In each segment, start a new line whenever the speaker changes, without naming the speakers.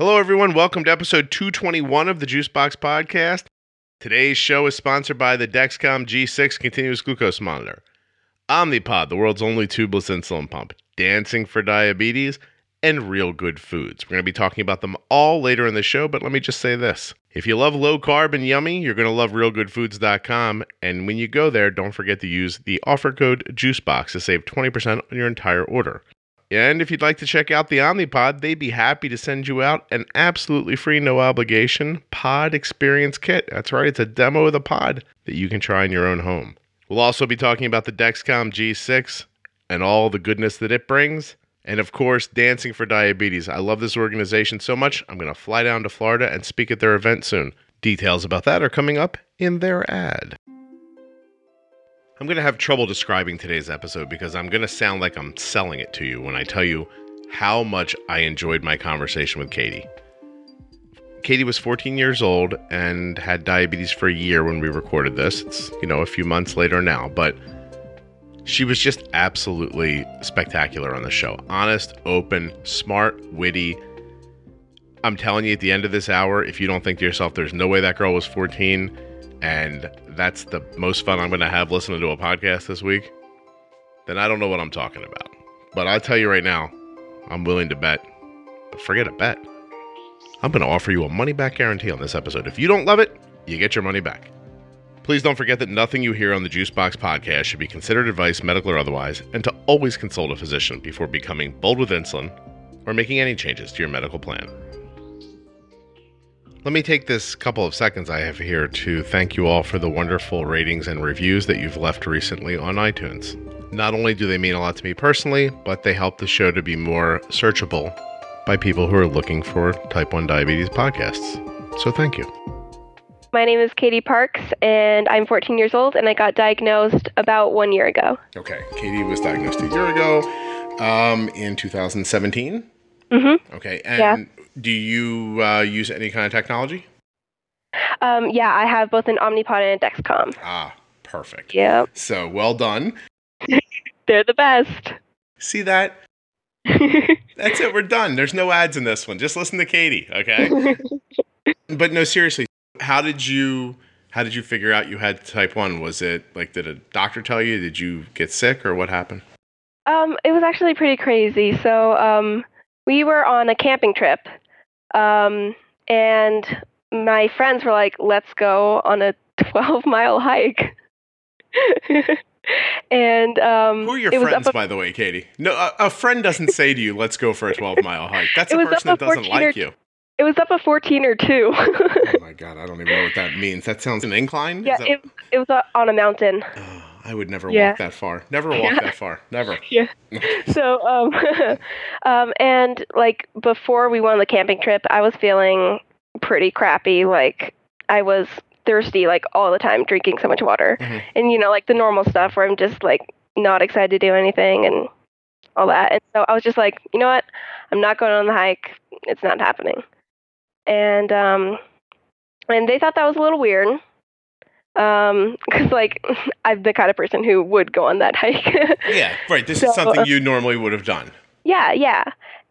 Hello, everyone. Welcome to episode 221 of the Juicebox Podcast. Today's show is sponsored by the Dexcom G6 continuous glucose monitor, Omnipod, the world's only tubeless insulin pump, Dancing for Diabetes, and Real Good Foods. We're going to be talking about them all later in the show, but let me just say this. If you love low carb and yummy, you're going to love realgoodfoods.com. And when you go there, don't forget to use the offer code JUICEBOX to save 20% on your entire order. And if you'd like to check out the Omnipod, they'd be happy to send you out an absolutely free, no obligation pod experience kit. That's right, it's a demo of the pod that you can try in your own home. We'll also be talking about the Dexcom G6 and all the goodness that it brings. And of course, Dancing for Diabetes. I love this organization so much, I'm going to fly down to Florida and speak at their event soon. Details about that are coming up in their ad. I'm going to have trouble describing today's episode because I'm going to sound like I'm selling it to you when I tell you how much I enjoyed my conversation with Katie. Katie was 14 years old and had diabetes for a year when we recorded this. It's, you know, a few months later now, but she was just absolutely spectacular on the show. Honest, open, smart, witty. I'm telling you, at the end of this hour, if you don't think to yourself, there's no way that girl was 14, and that's the most fun I'm going to have listening to a podcast this week, then I don't know what I'm talking about. But I'll tell you right now, I'm willing to bet. Forget a bet. I'm going to offer you a money back guarantee on this episode. If you don't love it, you get your money back. Please don't forget that nothing you hear on the Juicebox podcast should be considered advice, medical or otherwise, and to always consult a physician before becoming bold with insulin or making any changes to your medical plan. Let me take this couple of seconds I have here to thank you all for the wonderful ratings and reviews that you've left recently on iTunes. Not only do they mean a lot to me personally, but they help the show to be more searchable by people who are looking for type 1 diabetes podcasts. So thank you.
My name is Katie Parks, and I'm 14 years old, and I got diagnosed about one year ago.
Okay, Katie was diagnosed a year ago um, in 2017.
Mm-hmm.
Okay, and
Yeah.
do you uh, use any kind of technology?
Um, yeah, I have both an Omnipod and a Dexcom.
Ah, perfect.
Yep,
So well done.
they're the best.
See that? That's it. We're done. There's no ads in this one. Just listen to Katie, okay? but no, seriously. How did you how did you figure out you had type 1? Was it like did a doctor tell you? Did you get sick or what happened?
um, it was actually pretty crazy. So, um, we were on a camping trip, um, and my friends were like, "Let's go on a 12 mile hike." and um,
Who are your
it
friends,
a-
by the way, Katie? No, a, a friend doesn't say to you, "Let's go for a 12 mile hike." That's a person that doesn't
14 or
like you.
it was up a fourteener two.
Oh my god, I don't even know what that means. That sounds an incline.
yeah,
that-
it, it was on a mountain.
I would never
Yeah.
walk that far. Never walk
Yeah.
that far. Never.
Yeah. so um um and like before we went on the camping trip i was feeling pretty crappy like i was thirsty like all the time drinking so much water
Mhm.
and you know like the normal stuff where i'm just like not excited to do anything and all that and so i was just like you know what i'm not going on the hike it's not happening and um and they thought that was a little weird um because like i'm the kind of person who would go on that hike
Yeah, right. This
So,
is something
uh,
you normally would have done.
Yeah, yeah.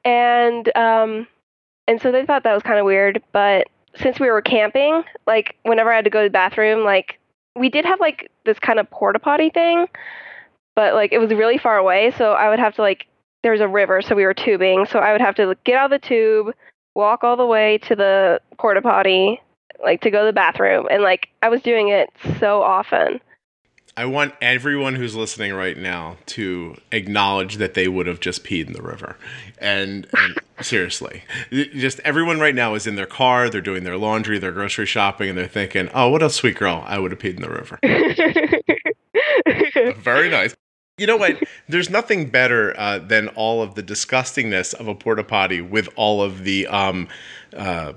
And um and so they thought that was kind of weird, but since we were camping, like whenever I had to go to the bathroom, like we did have like this kind of porta potty thing, but like it was really far away, so I would have to like there was a river, so we were tubing, so I would have to like, get out of the tube, walk all the way to the porta potty, like to go to the bathroom, and like I was doing it so often.
I want everyone who's listening right now to acknowledge that they would have just peed in the river. And, and seriously, just everyone right now is in their car, they're doing their laundry, they're grocery shopping, and they're thinking, oh, what a sweet girl. I would have peed in the river. Very nice. You know what? There's nothing better uh, than all of the disgustingness of a porta potty with all of the um, uh,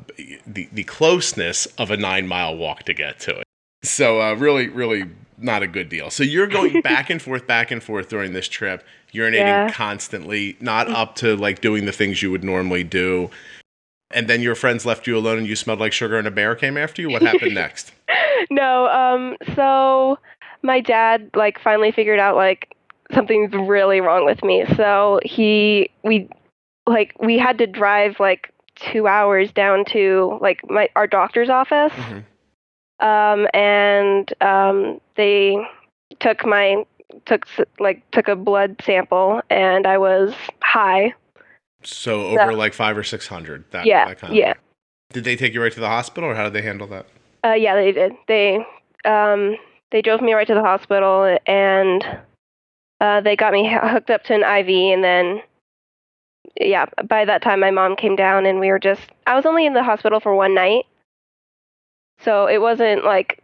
the the closeness of a nine mile walk to get to it. So uh, really, really not a good deal. So you're going back and forth, back and forth during this trip, urinating
Yeah.
constantly, not up to like doing the things you would normally do. And then your friends left you alone, and you smelled like sugar, and a bear came after you. What happened next?
no, um, so my dad like finally figured out like something's really wrong with me. So he we like we had to drive like two hours down to like my our doctor's office.
Mhm.
Um, and um, they took my took like took a blood sample, and I was high.
So
So-
over like five or six hundred. That,
yeah,
that kind of
yeah,
Did they take you right to the hospital, or how did they handle that?
uh, yeah. They did. They um, they drove me right to the hospital, and uh, they got me hooked up to an IV, and then yeah. By that time, my mom came down, and we were just. I was only in the hospital for one night, so it wasn't like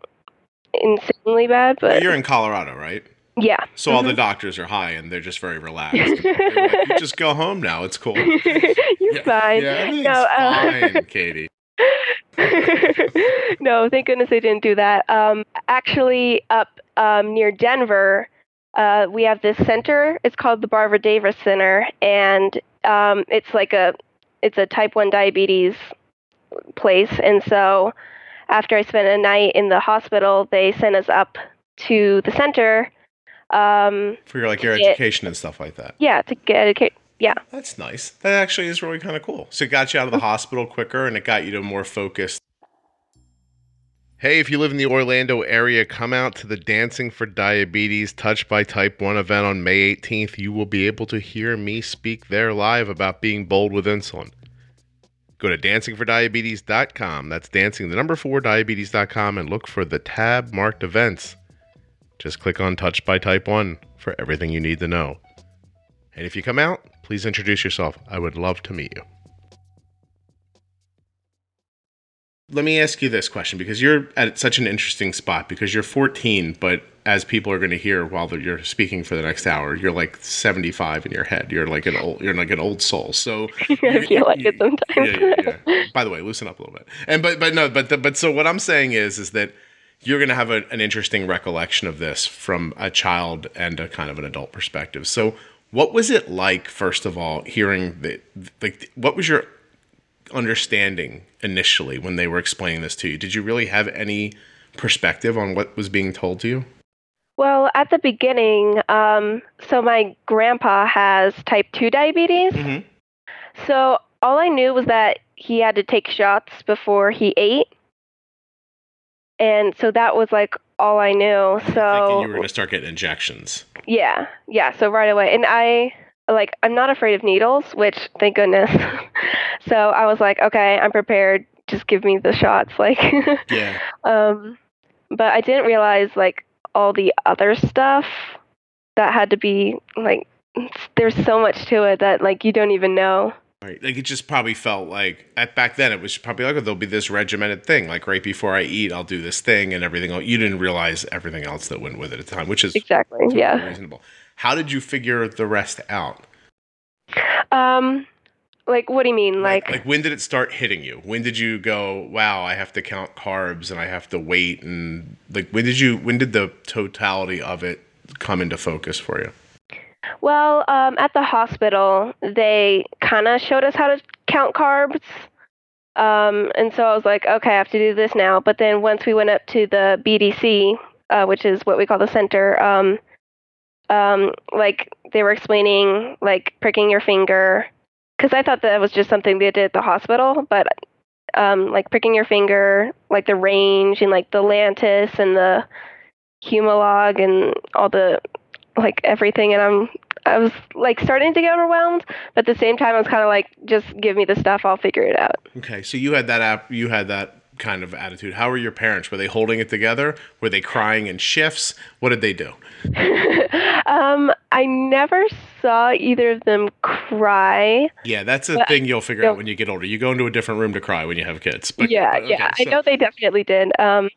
insanely bad, but
You're in Colorado, right?
yeah.
So all
Mhm.
the doctors are high and they're just very relaxed. Like, just go home now. It's cool.
You're
yeah,
fine.
Yeah, everything's
No, uh,
fine, Katie.
no, thank goodness they didn't do that. Um, actually, up um, near Denver, uh, we have this center. It's called the Barbara Davis Center, and um, it's like a it's a type one diabetes place. And so, after I spent a night in the hospital, they sent us up to the center. Um,
For your like your
Yeah.
education and stuff like that.
yeah, to get educate. Yeah.
That's nice. That actually is really kind of cool. So it got you out of the hospital quicker and it got you to more focused. Hey, if you live in the Orlando area, come out to the Dancing for Diabetes Touched by Type 1 event on May 18th. You will be able to hear me speak there live about being bold with insulin. Go to dancingfordiabetes.com. That's dancing the number 4 diabetes.com and look for the tab marked events. Just click on Touched by Type 1 for everything you need to know. And if you come out, please introduce yourself. I would love to meet you. Let me ask you this question because you're at such an interesting spot because you're 14, but as people are going to hear while you're speaking for the next hour, you're like 75 in your head. You're like an old, you're like an old soul. So
I feel like it sometimes.
yeah, yeah, yeah. By the way, loosen up a little bit. And but but no, but the, but so what I'm saying is is that you're going to have a, an interesting recollection of this from a child and a kind of an adult perspective. So what was it like first of all hearing that like what was your understanding initially when they were explaining this to you? Did you really have any perspective on what was being told to you?
Well, at the beginning, um, so my grandpa has type 2 diabetes.
Mhm.
So all I knew was that he had to take shots before he ate. And so that was like all I knew. So
you were going to start getting injections.
yeah, yeah, so right away. And I like I'm not afraid of needles, which thank goodness. so I was like, okay, I'm prepared. Just give me the shots like
Yeah.
Um, but I didn't realize like all the other stuff that had to be like. There's so much to it that like you don't even know.
Right. Like it just probably felt like at back then it was probably like oh, there'll be this regimented thing. Like right before I eat, I'll do this thing and everything. else. You didn't realize everything else that went with it at the time, which is
Exactly. Yeah.
reasonable. How did you figure the rest out?
Um, like what do you mean? Like,
like when did it start hitting you? When did you go, wow, I have to count carbs and I have to wait and like when did you when did the totality of it come into focus for you?
well, um, at the hospital they kind of showed us how to count carbs. Um, and so I was like, okay, I have to do this now. But then once we went up to the BDC, uh, which is what we call the center, um, um, like they were explaining like pricking your finger, because I thought that was just something they did at the hospital, but um, like pricking your finger, like the range and like the Lantus and the Humalog and all the like everything, and I'm I was like starting to get overwhelmed, but at the same time I was kind of like, just give me the stuff, I'll figure it out.
Okay, so you had that app you had that kind of attitude. How were your parents? Were they holding it together? Were they crying in shifts? What did they do?
um, I never saw either of them cry.
Yeah, that's a thing you'll figure out when you get older. You go into a different room to cry when you have kids. But,
yeah,
okay,
yeah, I know they definitely did. Um,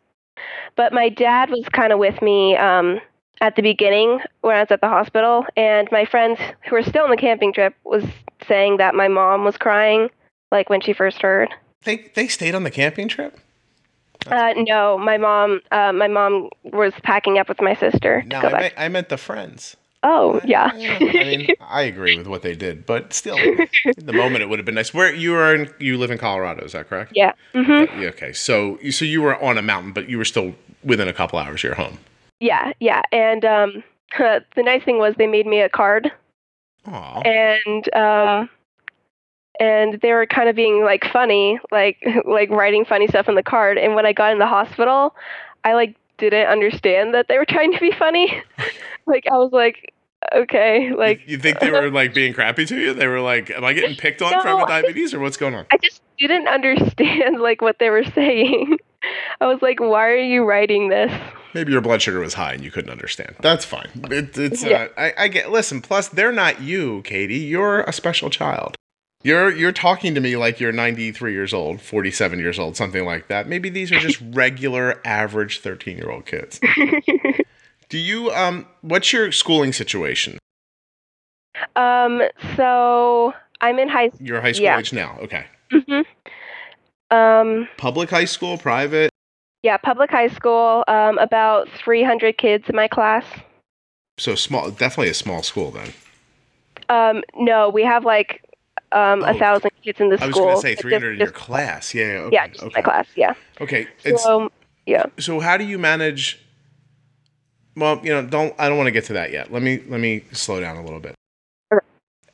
but my dad was kind of with me um, at the beginning when I was at the hospital, and my friends who were still on the camping trip was saying that my mom was crying, like when she first heard.
They they stayed on the camping trip.
Uh, no, my mom, uh, my mom was packing up with my sister
No, I meant, I meant the friends.
oh, yeah.
I mean, I agree with what they did, but still, in the moment, it would have been nice. Where you are in, you live in Colorado, is that correct?
yeah. hmm
Yeah, Okay, so you- so you were on a mountain, but you were still within a couple hours of your home.
Yeah, yeah. And um, the nice thing was they made me a card
Aw.
and um and they were kind of being like funny, like like writing funny stuff on the card. And when I got in the hospital, I like didn't understand that they were trying to be funny. like I was like, okay, like
you think they were like being crappy to you? They were like, "Am I getting picked on for
No,
having diabetes, or what's going on?"
I just didn't understand like what they were saying. I was like, why are you writing this?
Maybe your blood sugar was high and you couldn't understand. That's fine. It, it's
Yeah.
uh, I, I get. Listen, plus they're not you, Katie. You're a special child. You're you're talking to me like you're 93 years old, 47 years old, something like that. Maybe these are just regular, average 13 year old kids. Do you um? What's your schooling situation?
um, so I'm in high
You're high school
Yeah.
age now. Okay.
hmm Um,
Public high school, private.
yeah, public high school. Um, about 300 kids in my class.
So small, definitely a small school then.
Um, no, we have like um,
Oh.
a thousand kids in the school.
I was going to say
Just-
300 in your class. Yeah. yeah, Okay.
Yeah, just
okay.
my class. Yeah.
Okay. It's,
So yeah.
so how do you manage well you know don't i don't want to get to that yet let me let me slow down a little bit
Okay.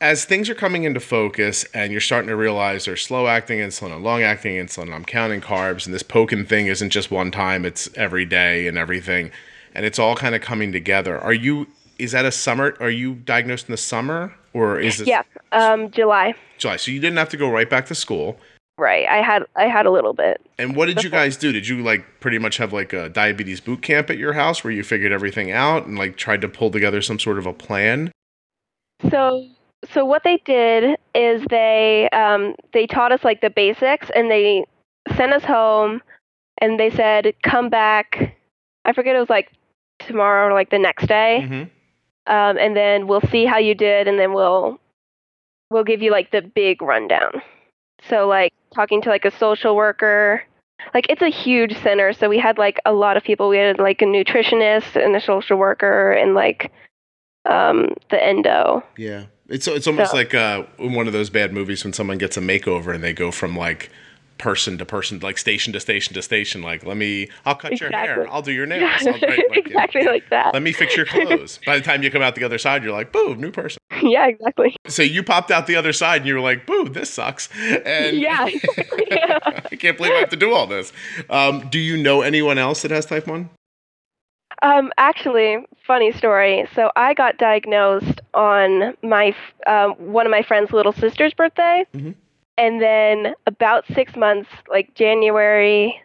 as things are coming into focus and you're starting to realize there's slow acting insulin and long acting insulin i'm counting carbs and this poking thing isn't just one time it's every day and everything and it's all kind of coming together are you is that a summer are you diagnosed in the summer or is it
Yeah. Um, July.
july so you didn't have to go right back to school
Right. I had I had a little bit.
and what did you guys do? Did you like pretty much have like a diabetes boot camp at your house where you figured everything out and like tried to pull together some sort of a plan?
So so what they did is they um, they taught us like the basics and they sent us home and they said come back. I forget it was like tomorrow or like the next day,
Mm-hmm.
Um, and then we'll see how you did, and then we'll we'll give you like the big rundown. So like talking to like a social worker. Like it's a huge center, so we had like a lot of people. We had like a nutritionist and a social worker and like um, the endo.
Yeah. It's it's almost
So-
like uh, in one of those bad movies when someone gets a makeover and they go from like person to person, like station to station to station. Like, let me, I'll cut your hair, I'll do your nails,
Yeah,
like,
exactly like that.
Let me fix your clothes. By the time you come out the other side, you're like, boom, new person.
yeah, exactly.
So you popped out the other side and you were like, boo, this sucks. And
Yeah. Yeah.
I can't believe I have to do all this. Um, do you know anyone else that has type 1?
Um, actually, funny story. So I got diagnosed on my um, one of my friend's little sister's birthday, Mm
Mhm.
And then about six months, like January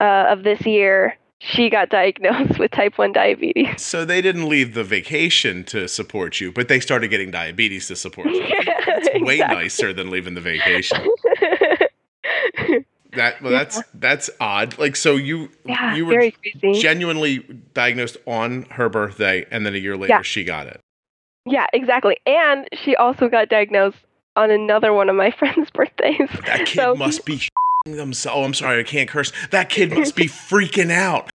uh, of this year, she got diagnosed with type one diabetes.
So they didn't leave the vacation to support you, but they started getting diabetes to support you. It's way
Exactly.
nicer than leaving the vacation. That well, that's that's odd. Like so you
yeah,
you were genuinely diagnosed on her birthday and then a year later
Yeah.
she got it.
yeah, exactly. And she also got diagnosed on another one of my friend's birthdays.
That kid
So-
must be themselves. Oh, I'm sorry, I can't curse. That kid must be freaking out.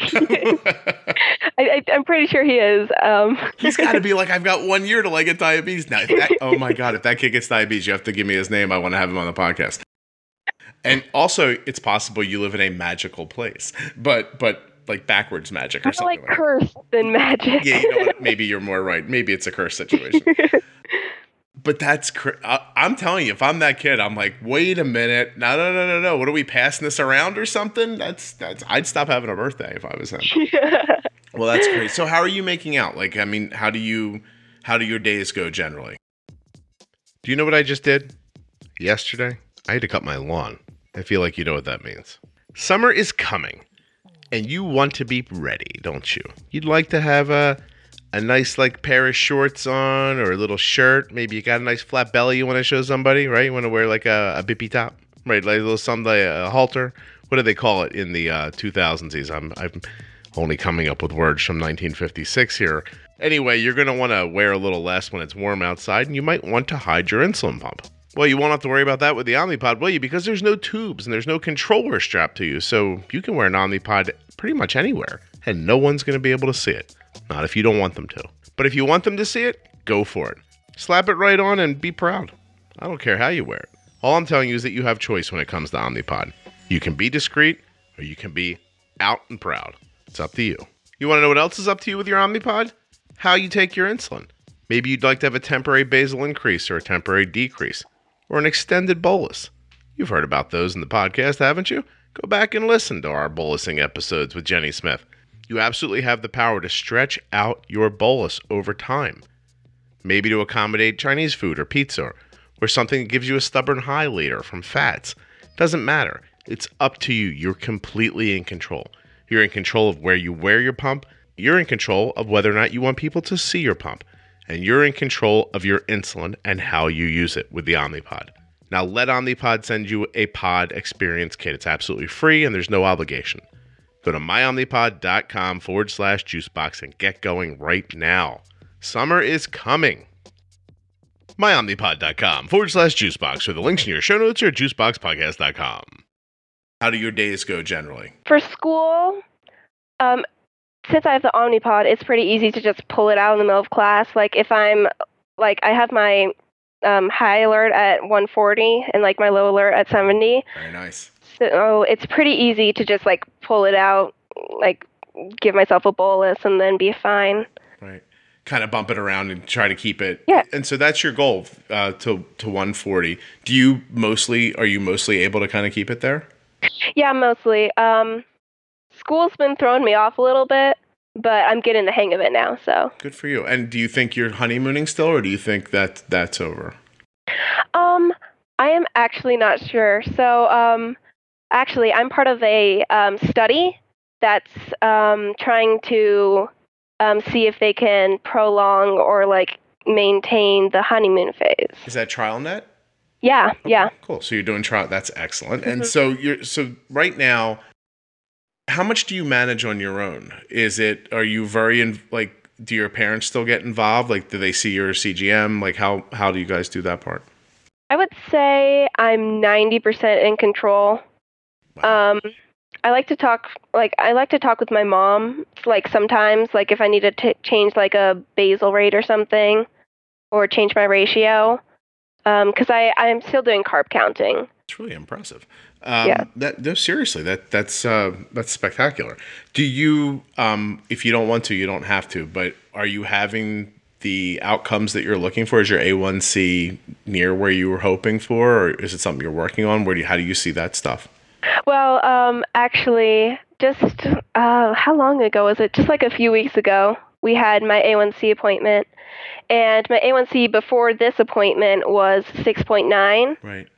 I, I'm pretty sure he is. Um,
He's got to be like, I've got one year till I get diabetes. Now, that, oh my god, if that kid gets diabetes, you have to give me his name. I want to have him on the podcast. And also, it's possible you live in a magical place, but but like backwards magic or something.
like
Like that.
cursed than magic.
Yeah, you know what? Maybe you're more right. Maybe it's a curse situation. But that's cr- I, I'm telling you, if I'm that kid, I'm like, wait a minute, no, no, no, no, no. What are we passing this around or something? That's that's. I'd stop having a birthday if I was him. Well, that's great. So, how are you making out? Like, I mean, how do you, how do your days go generally? Do you know what I just did? Yesterday, I had to cut my lawn. I feel like you know what that means. Summer is coming, and you want to be ready, don't you? You'd like to have a, a nice like pair of shorts on or a little shirt. Maybe you got a nice flat belly you want to show somebody, right? You want to wear like a, a bippy top, right? Like a little something, like a halter. What do they call it in the uh, 2000s? I'm, I'm only coming up with words from 1956 here. Anyway, you're going to want to wear a little less when it's warm outside, and you might want to hide your insulin pump. Well, you won't have to worry about that with the Omnipod, will you? Because there's no tubes and there's no controller strapped to you, so you can wear an Omnipod pretty much anywhere, and no one's going to be able to see it. Not if you don't want them to. But if you want them to see it, go for it. Slap it right on and be proud. I don't care how you wear it. All I'm telling you is that you have choice when it comes to Omnipod. You can be discreet or you can be out and proud. It's up to you. You want to know what else is up to you with your Omnipod? How you take your insulin. Maybe you'd like to have a temporary basal increase or a temporary decrease. or an extended bolus. You've heard about those in the podcast, haven't you? Go back and listen to our bolusing episodes with Jenny Smith. You absolutely have the power to stretch out your bolus over time. Maybe to accommodate Chinese food or pizza, or something that gives you a stubborn high later from fats. Doesn't matter. It's up to you. You're completely in control. You're in control of where you wear your pump. You're in control of whether or not you want people to see your pump. And you're in control of your insulin and how you use it with the Omnipod. Now, let Omnipod send you a pod experience kit. It's absolutely free and there's no obligation. Go to myomnipod.com forward slash juicebox and get going right now. Summer is coming. Myomnipod.com forward slash juicebox or the links in your show notes or at juiceboxpodcast.com. How do your days go generally?
For school, um, since I have the Omnipod, it's pretty easy to just pull it out in the middle of class. Like if I'm like I have my um, high alert at 140 and like my low alert at 70.
Very nice.
So it's pretty easy to just like pull it out, like give myself a bolus and then be fine.
Right. Kind of bump it around and try to keep it.
Yeah.
And so that's your goal uh, to to 140. Do you mostly are you mostly able to kind of keep it there?
Yeah, mostly. Um, school's been throwing me off a little bit, but I'm getting the hang of it now. So
Good for you. And do you think you're honeymooning still, or do you think that that's over?
Um, I am actually not sure. So, um, actually, I'm part of a um, study that's um, trying to um, see if they can prolong or like maintain the honeymoon phase.
Is that TrialNet?
Yeah, yeah.
Cool. So you're doing trial. That's excellent. And
Mhm.
so you're so right now. How much do you manage on your own? Is it are you very in like? Do your parents still get involved? Like, do they see your CGM? Like, how how do you guys do that part?
I would say I'm 90% in control. Um, I like to talk like I like to talk with my mom like sometimes like if I need to t- change like a basal rate or something or change my ratio um cuz I I'm still doing carb counting.
It's really impressive. Um,
Yeah.
That no, seriously, that that's uh, that's spectacular. Do you, um, if you don't want to, you don't have to. But are you having the outcomes that you're looking for? Is your A1C near where you were hoping for, or is it something you're working on? Where do you, how do you see that stuff?
Well, um actually just uh how long ago was it? Just like a few weeks ago, we had my A1C appointment and my A1C before this appointment was 6.9
Right.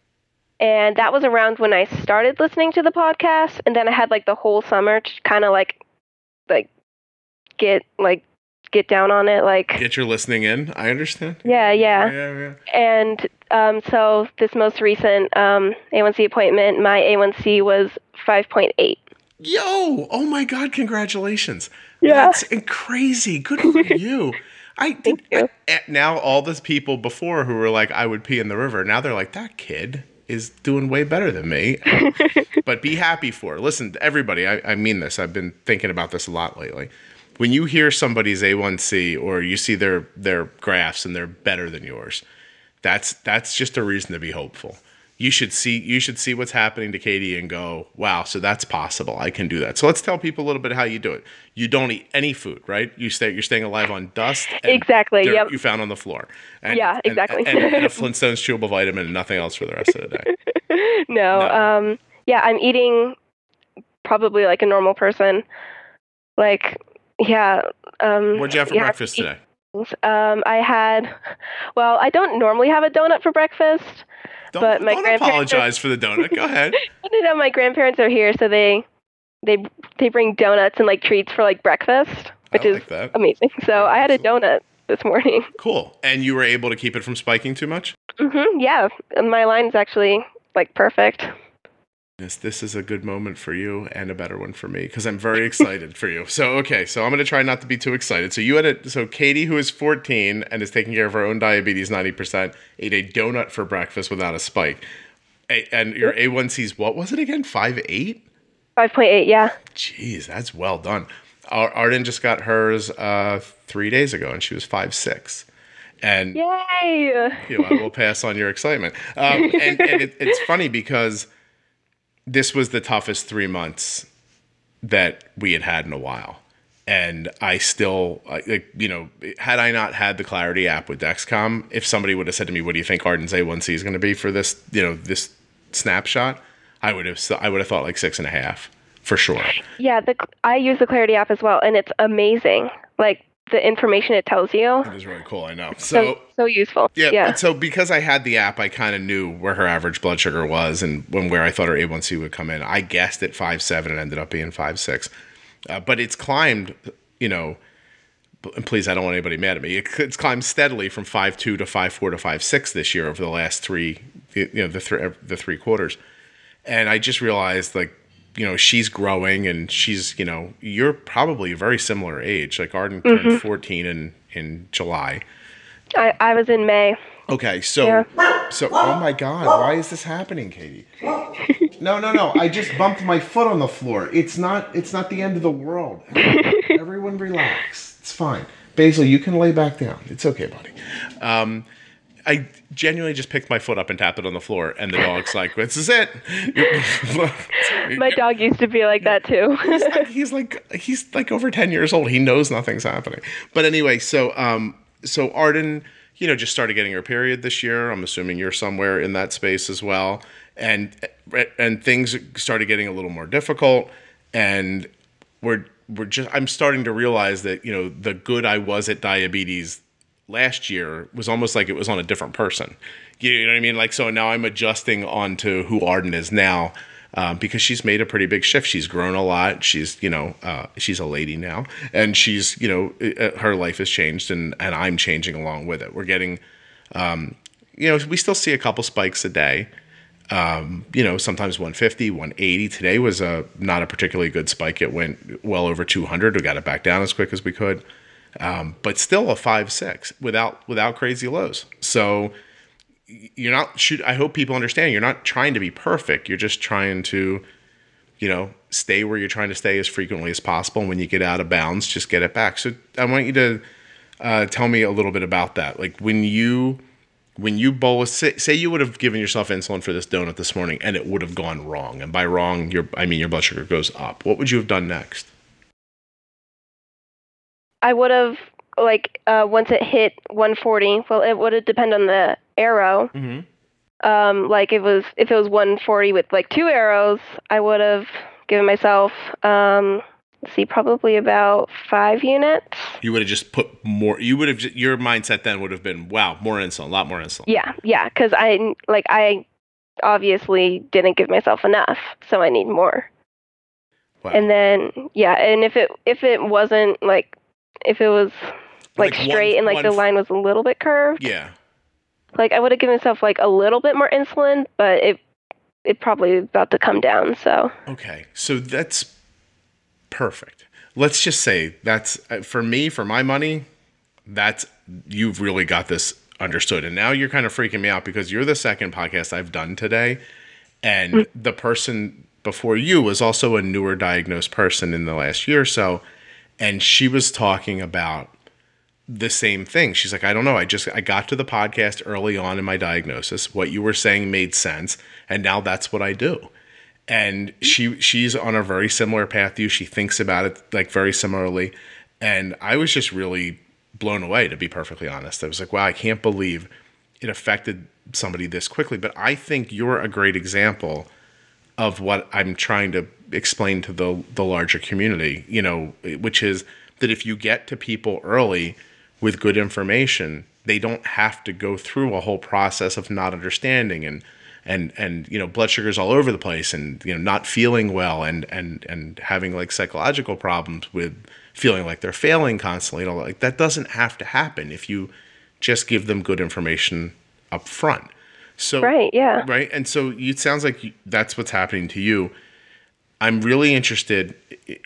and that was around when I started listening to the podcast, and then I had like the whole summer to kind of like, like, get like get down on it, like,
Get your listening in. I understand.
yeah, yeah.
Yeah, yeah.
And um, so this most recent um, A1C appointment, my A1C was five point eight.
Yo! Oh my God! Congratulations.
Yeah.
That's crazy. Good for you. I think
you.
Now all those people before who were like, I would pee in the river. Now they're like, that kid is doing way better than me. but be happy for. her. Listen, everybody. I, I mean this. I've been thinking about this a lot lately. When you hear somebody's A1C or you see their their graphs and they're better than yours, that's that's just a reason to be hopeful. You should see you should see what's happening to Katie and go, wow, so that's possible. I can do that. So let's tell people a little bit how you do it. You don't eat any food, right? You stay you're staying alive on dust and
Exactly, yep.
you found on the floor. And,
Yeah,
and-
exactly.
And, and a Flintstones chewable vitamin and nothing else for the rest of the day.
no,
No.
um, yeah, I'm eating probably like a normal person. Like, yeah. Um,
What'd you have for
yeah,
breakfast today?
Um, I had, well, I don't normally have a donut for breakfast.
Don't,
but my
don't
grandparents are-
apologize for the donut. Go ahead.
You know, my grandparents are here, so they they they bring donuts and like treats for like breakfast, which is
like
amazing. So I had a donut this morning.
Cool. And you were able to keep it from spiking too much?
hmm yeah, and my line's actually like perfect.
Yes, this is a good moment for you and a better one for me because I'm very excited for you. So, okay, so I'm going to try not to be too excited. So, you had a so Katie, who is 14 and is taking care of her own diabetes 90%, ate a donut for breakfast without a spike. A, and your A1C's what was it again? Five eight?
Five point eight, yeah.
Jeez, that's well done. Ar- Arden just got hers uh, three days ago, and she was five six. And
Yay!
you know, I will pass on your excitement. Um, and and it, it's funny because this was the toughest three months that we had had in a while. and I still like you know had I not had the Clarity app with Dexcom, if somebody would have said to me, "What do you think Arden's A1C is going to be for this you know this snapshot?" I would have I would have thought like six and a half for sure.
Yeah, the I use the Clarity app as well, and it's amazing. Like the information it tells you.
It is really cool. I know.
So
So
so useful.
yeah,
Yeah.
So because I had the app, I kind of knew where her average blood sugar was and when where I thought her A1C would come in. I guessed at five seven and ended up being five six, uh, but it's climbed. You know, and please, I don't want anybody mad at me. It, it's climbed steadily from five two to five four to five six this year over the last three. You know, the three the three quarters, and I just realized like. You know, she's growing and she's, you know, you're probably a very similar age. Like Arden turned 14 in, in July.
I, I was in May.
Okay, so
Yeah.
so oh my god, why is this happening, Katie? No, no, no. I just bumped my foot on the floor. It's not it's not the end of the world. Everyone relax. It's fine. Basil, you can lay back down. It's okay, buddy. Um I genuinely just picked my foot up and tapped it on the floor, and the dog's like, "This is it."
My dog used to be like that too.
he's like, he's like he's like over 10 years old. He knows nothing's happening. But anyway so um so arden you know just started getting her period this year. I'm assuming you're somewhere in that space as well. And and things started getting a little more difficult. And we're we're just i'm starting to realize that you know the good i was at diabetes last year was almost like it was on a different person. You know what I mean? Like, so now I'm adjusting onto who Arden is now um, because she's made a pretty big shift. She's grown a lot. She's, you know, uh, she's a lady now, and she's, you know, uh, her life has changed, and and I'm changing along with it. We're getting, um, you know, we still see a couple spikes a day. Um, you know, sometimes 150, 180. Today was a not a particularly good spike. It went well over 200. We got it back down as quick as we could um, but still a five six without without crazy lows. So you're not shoot. I hope people understand you're not trying to be perfect. You're just trying to, you know, stay where you're trying to stay as frequently as possible. And when you get out of bounds, just get it back. So I want you to uh, tell me a little bit about that. Like when you when you bolus, say, say you would have given yourself insulin for this donut this morning, and it would have gone wrong. And by wrong, your I mean your blood sugar goes up. What would you have done next?
I would have like uh, once it hit 140. Well, it would have depend on the arrow.
Mm-hmm.
Um, like it was if it was 140 with like two arrows, I would have given myself um, let's see, probably about five units.
You would have just put more. You would have just, your mindset then would have been, wow, more insulin, a lot more insulin.
Yeah, yeah, because I like I obviously didn't give myself enough, so I need more.
Wow.
And then yeah, and if it if it wasn't like if it was like,
Like one-
straight and like the
one-
line was a little bit curved,
yeah,
like I would have given myself like a little bit more insulin, but it it probably about to come down. So
okay, so that's perfect. Let's just say that's uh, for me, for my money. That's you've really got this understood, and now you're kind of freaking me out because you're the second podcast I've done today, and the person before you was also a newer diagnosed person in the last year or so, and she was talking about the same thing. She's like, I don't know. I just I got to the podcast early on in my diagnosis. What you were saying made sense, and now that's what I do. And she she's on a very similar path to you. She thinks about it like very similarly. And I was just really blown away, to be perfectly honest. I was like, wow, I can't believe it affected somebody this quickly. But I think you're a great example of what I'm trying to explain to the the larger community, you know, which is that if you get to people early with good information, they don't have to go through a whole process of not understanding and and and you know blood sugars all over the place and you know not feeling well and and and having like psychological problems with feeling like they're failing constantly and all that. like that doesn't have to happen if you just give them good information up front. So
right, yeah.
right and so you- it sounds like you, that's what's happening to you i'm really interested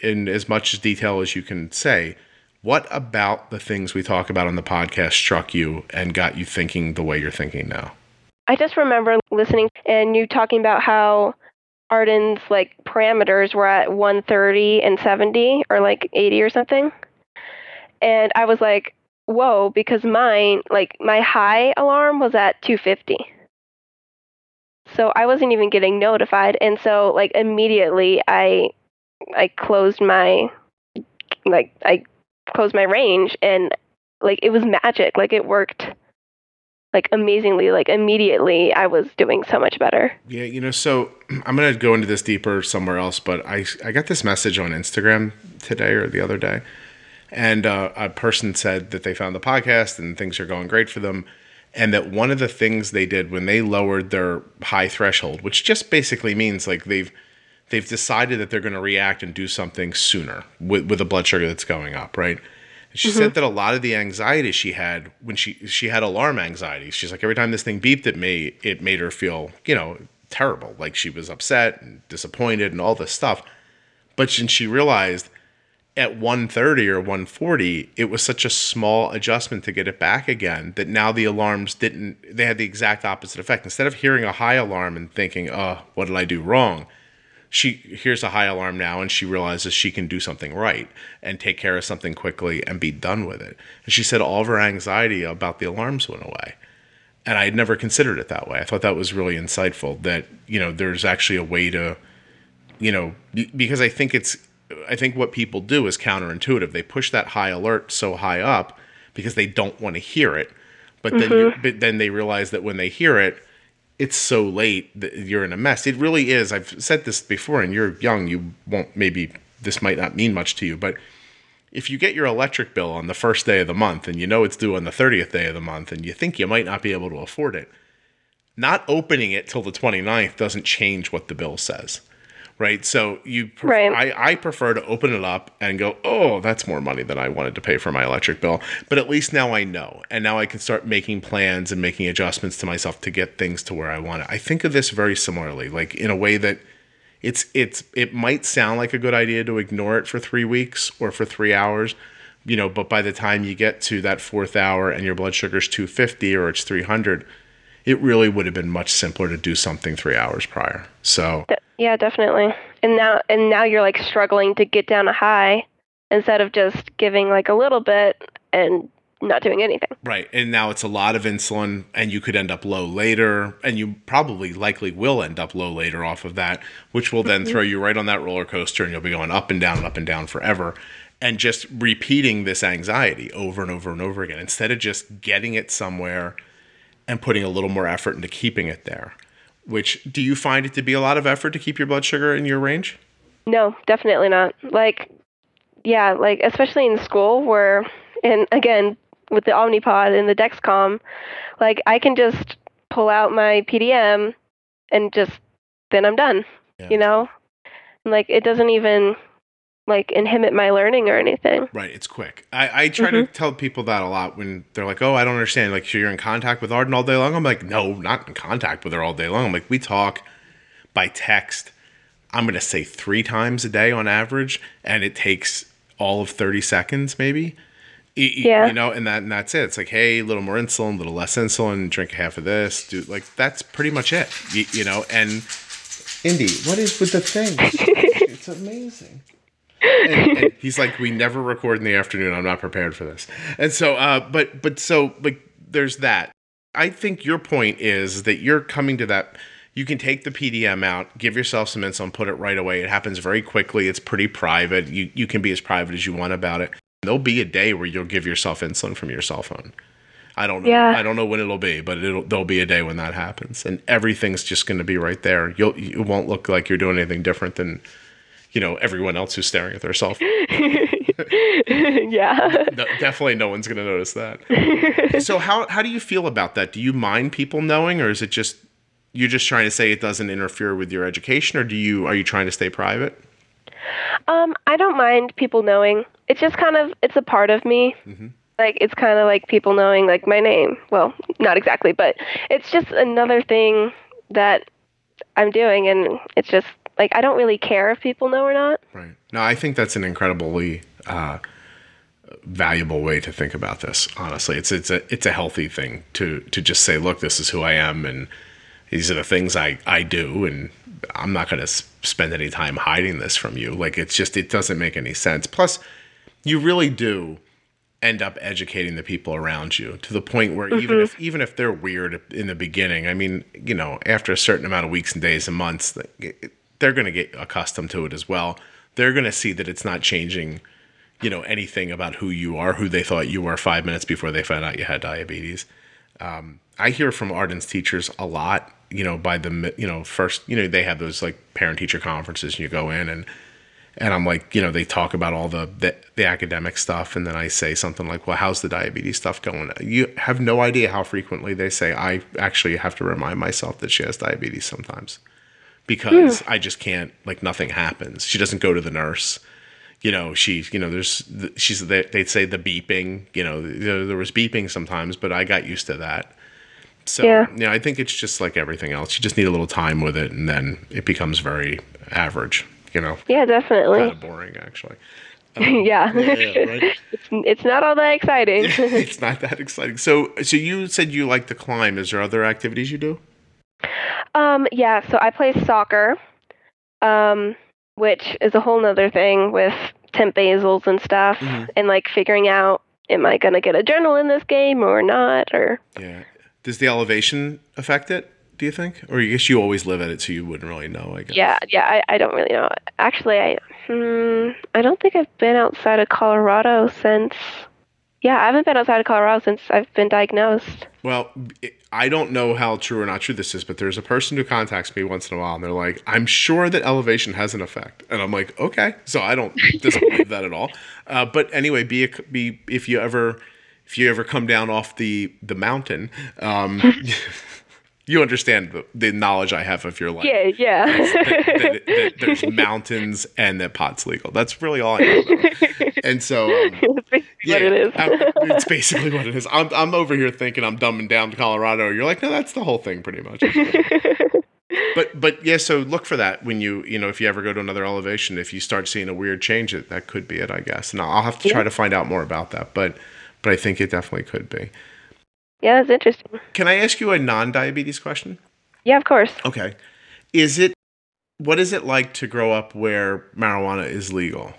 in as much detail as you can say what about the things we talk about on the podcast struck you and got you thinking the way you're thinking now
I just remember listening and you talking about how Arden's like parameters were at 130 and 70 or like 80 or something. And I was like, whoa, because mine, like my high alarm was at 250. So I wasn't even getting notified. And so like immediately I I closed my like I closed my range and like it was magic. Like it worked like amazingly. Like immediately I was doing so much better.
Yeah, you know, so I'm gonna go into this deeper somewhere else, but I I got this message on Instagram today or the other day, and uh, a person said that they found the podcast and things are going great for them, and that one of the things they did when they lowered their high threshold, which just basically means like they've they've decided that they're going to react and do something sooner with with a blood sugar that's going up, right? She mm-hmm. said that a lot of the anxiety she had when she she had alarm anxiety. She's like every time this thing beeped at me, it made her feel you know terrible, like she was upset and disappointed and all this stuff. But when she realized at 130 or 140 it was such a small adjustment to get it back again that now the alarms didn't they had the exact opposite effect instead of hearing a high alarm and thinking oh what did i do wrong she hears a high alarm now and she realizes she can do something right and take care of something quickly and be done with it. And she said all of her anxiety about the alarms went away. And I had never considered it that way. I thought that was really insightful that, you know, there's actually a way to, you know, because I think it's, I think what people do is counterintuitive. They push that high alert so high up because they don't want to hear it. But mm-hmm. then, but then they realize that when they hear it, it's so late that you're in a mess. It really is. I've said this before, and you're young. You won't, maybe this might not mean much to you, but if you get your electric bill on the first day of the month and you know it's due on the 30th day of the month and you think you might not be able to afford it, not opening it till the 29th doesn't change what the bill says right? So you, right. I, I prefer to open it up and go, oh, that's more money than I wanted to pay for my electric bill. But at least now I know, and now I can start making plans and making adjustments to myself to get things to where I want it. I think of this very similarly, like in a way that it's it's it might sound like a good idea to ignore it for three weeks or for three hours. You know, but by the time you get to that fourth hour and your blood sugar's 250 or it's 300, it really would have been much simpler to do something three hours prior. So
yeah, definitely. And now and now you're like struggling to get down a high instead of just giving like a little bit and not doing anything.
Right. And now it's a lot of insulin and you could end up low later and you probably likely will end up low later off of that, which will then mm-hmm. throw you right on that roller coaster and you'll be going up and down and up and down forever and just repeating this anxiety over and over and over again instead of just getting it somewhere and putting a little more effort into keeping it there. Which do you find it to be a lot of effort to keep your blood sugar in your range?
No, definitely not. Like, yeah, like especially in school where, and again with the Omnipod and the Dexcom, like I can just pull out my PDM and just then I'm done. Yeah. You know, and, like it doesn't even like inhibit my learning or anything.
Right. It's quick. I, I try mm-hmm. to tell people that a lot when they're like, oh, I don't understand. Like, so you're in contact with Arden all day long? I'm like, no, not in contact with her all day long. I'm like, we talk by text. I'm going to say three times a day on average, and it takes all of 30 seconds, maybe. Yeah. You know, and that and that's it. It's like, hey, a little more insulin, a little less insulin, drink half of this. Do like that's pretty much it. You, you know, and Indy, what is with the thing? it's amazing and, and he's like, we never record in the afternoon. I'm not prepared for this. And so, uh, but but so like, there's that. I think your point is that you're coming to that. You can take the PDM out, give yourself some insulin, put it right away. It happens very quickly. It's pretty private. You you can be as private as you want about it. There'll be a day where you'll give yourself insulin from your cell phone. I don't know. Yeah. I don't know when it'll be, but it'll there'll be a day when that happens, and everything's just going to be right there. You'll it won't look like you're doing anything different than you know everyone else who's staring at their cell phone.
yeah.
No, definitely no one's going to notice that. so how how do you feel about that? Do you mind people knowing or is it just you're just trying to say it doesn't interfere with your education or do you are you trying to stay private?
Um I don't mind people knowing. It's just kind of it's a part of me. Mm-hmm. Like it's kind of like people knowing like my name. Well, not exactly, but it's just another thing that I'm doing and it's just like I don't really care if people know or not.
Right. No, I think that's an incredibly uh, valuable way to think about this. Honestly, it's it's a it's a healthy thing to to just say, look, this is who I am, and these are the things I I do, and I'm not going to spend any time hiding this from you. Like it's just it doesn't make any sense. Plus, you really do end up educating the people around you to the point where mm-hmm. even if even if they're weird in the beginning, I mean, you know, after a certain amount of weeks and days and months, they're going to get accustomed to it as well. They're going to see that it's not changing, you know anything about who you are, who they thought you were five minutes before they found out you had diabetes. Um, I hear from Arden's teachers a lot. You know, by the you know first, you know they have those like parent teacher conferences, and you go in and and I'm like, you know, they talk about all the, the, the academic stuff, and then I say something like, "Well, how's the diabetes stuff going?" You have no idea how frequently they say I actually have to remind myself that she has diabetes sometimes because hmm. I just can't. Like nothing happens. She doesn't go to the nurse. You know, she, you know, there's, she's, they'd say the beeping. You know, there was beeping sometimes, but I got used to that. So
Yeah.
yeah, I think it's just like everything else. You just need a little time with it, and then it becomes very average. You know,
Yeah, definitely.
kind of boring actually.
Um, yeah.
Yeah, right.
it's, it's not all that exciting.
it's not that exciting. So, so you said you like to climb. Is there other activities you do?
Um, yeah, so I play soccer, um, which is a whole nother thing with temp basals and stuff,
Mhm.
and like figuring out am I gonna get a journal in this game or not, or
Yeah. Does the elevation affect it? Do you think, or I guess you always live at it, so you wouldn't really know? I guess.
yeah, yeah, I, I don't really know. Actually, I hmm, I don't think I've been outside of Colorado since. Yeah, I haven't been outside of Colorado since I've been diagnosed.
Well, I don't know how true or not true this is, but there's a person who contacts me once in a while, and they're like, "I'm sure that elevation has an effect," and I'm like, "Okay." So I don't disbelieve that at all. Uh, but anyway, be a, be if you ever if you ever come down off the the mountain, um, you understand the, the knowledge I have of your life.
Yeah, yeah.
that, that, that there's mountains and that pot's legal. That's really all I know. And so, um, yeah,
what it is.
I'm- it's basically what it is. I'm, I'm over here thinking I'm dumbing down to Colorado. You're like, no, that's the whole thing, pretty much. but but yeah, so look for that when you you know if you ever go to another elevation, if you start seeing a weird change, it that could be it, I guess. And I'll have to try to find out more about that, but but I think it definitely could be.
Yeah, that's interesting.
Can I ask you a non-diabetes question?
Yeah, of course.
Okay. Is it what is it like to grow up where marijuana is legal?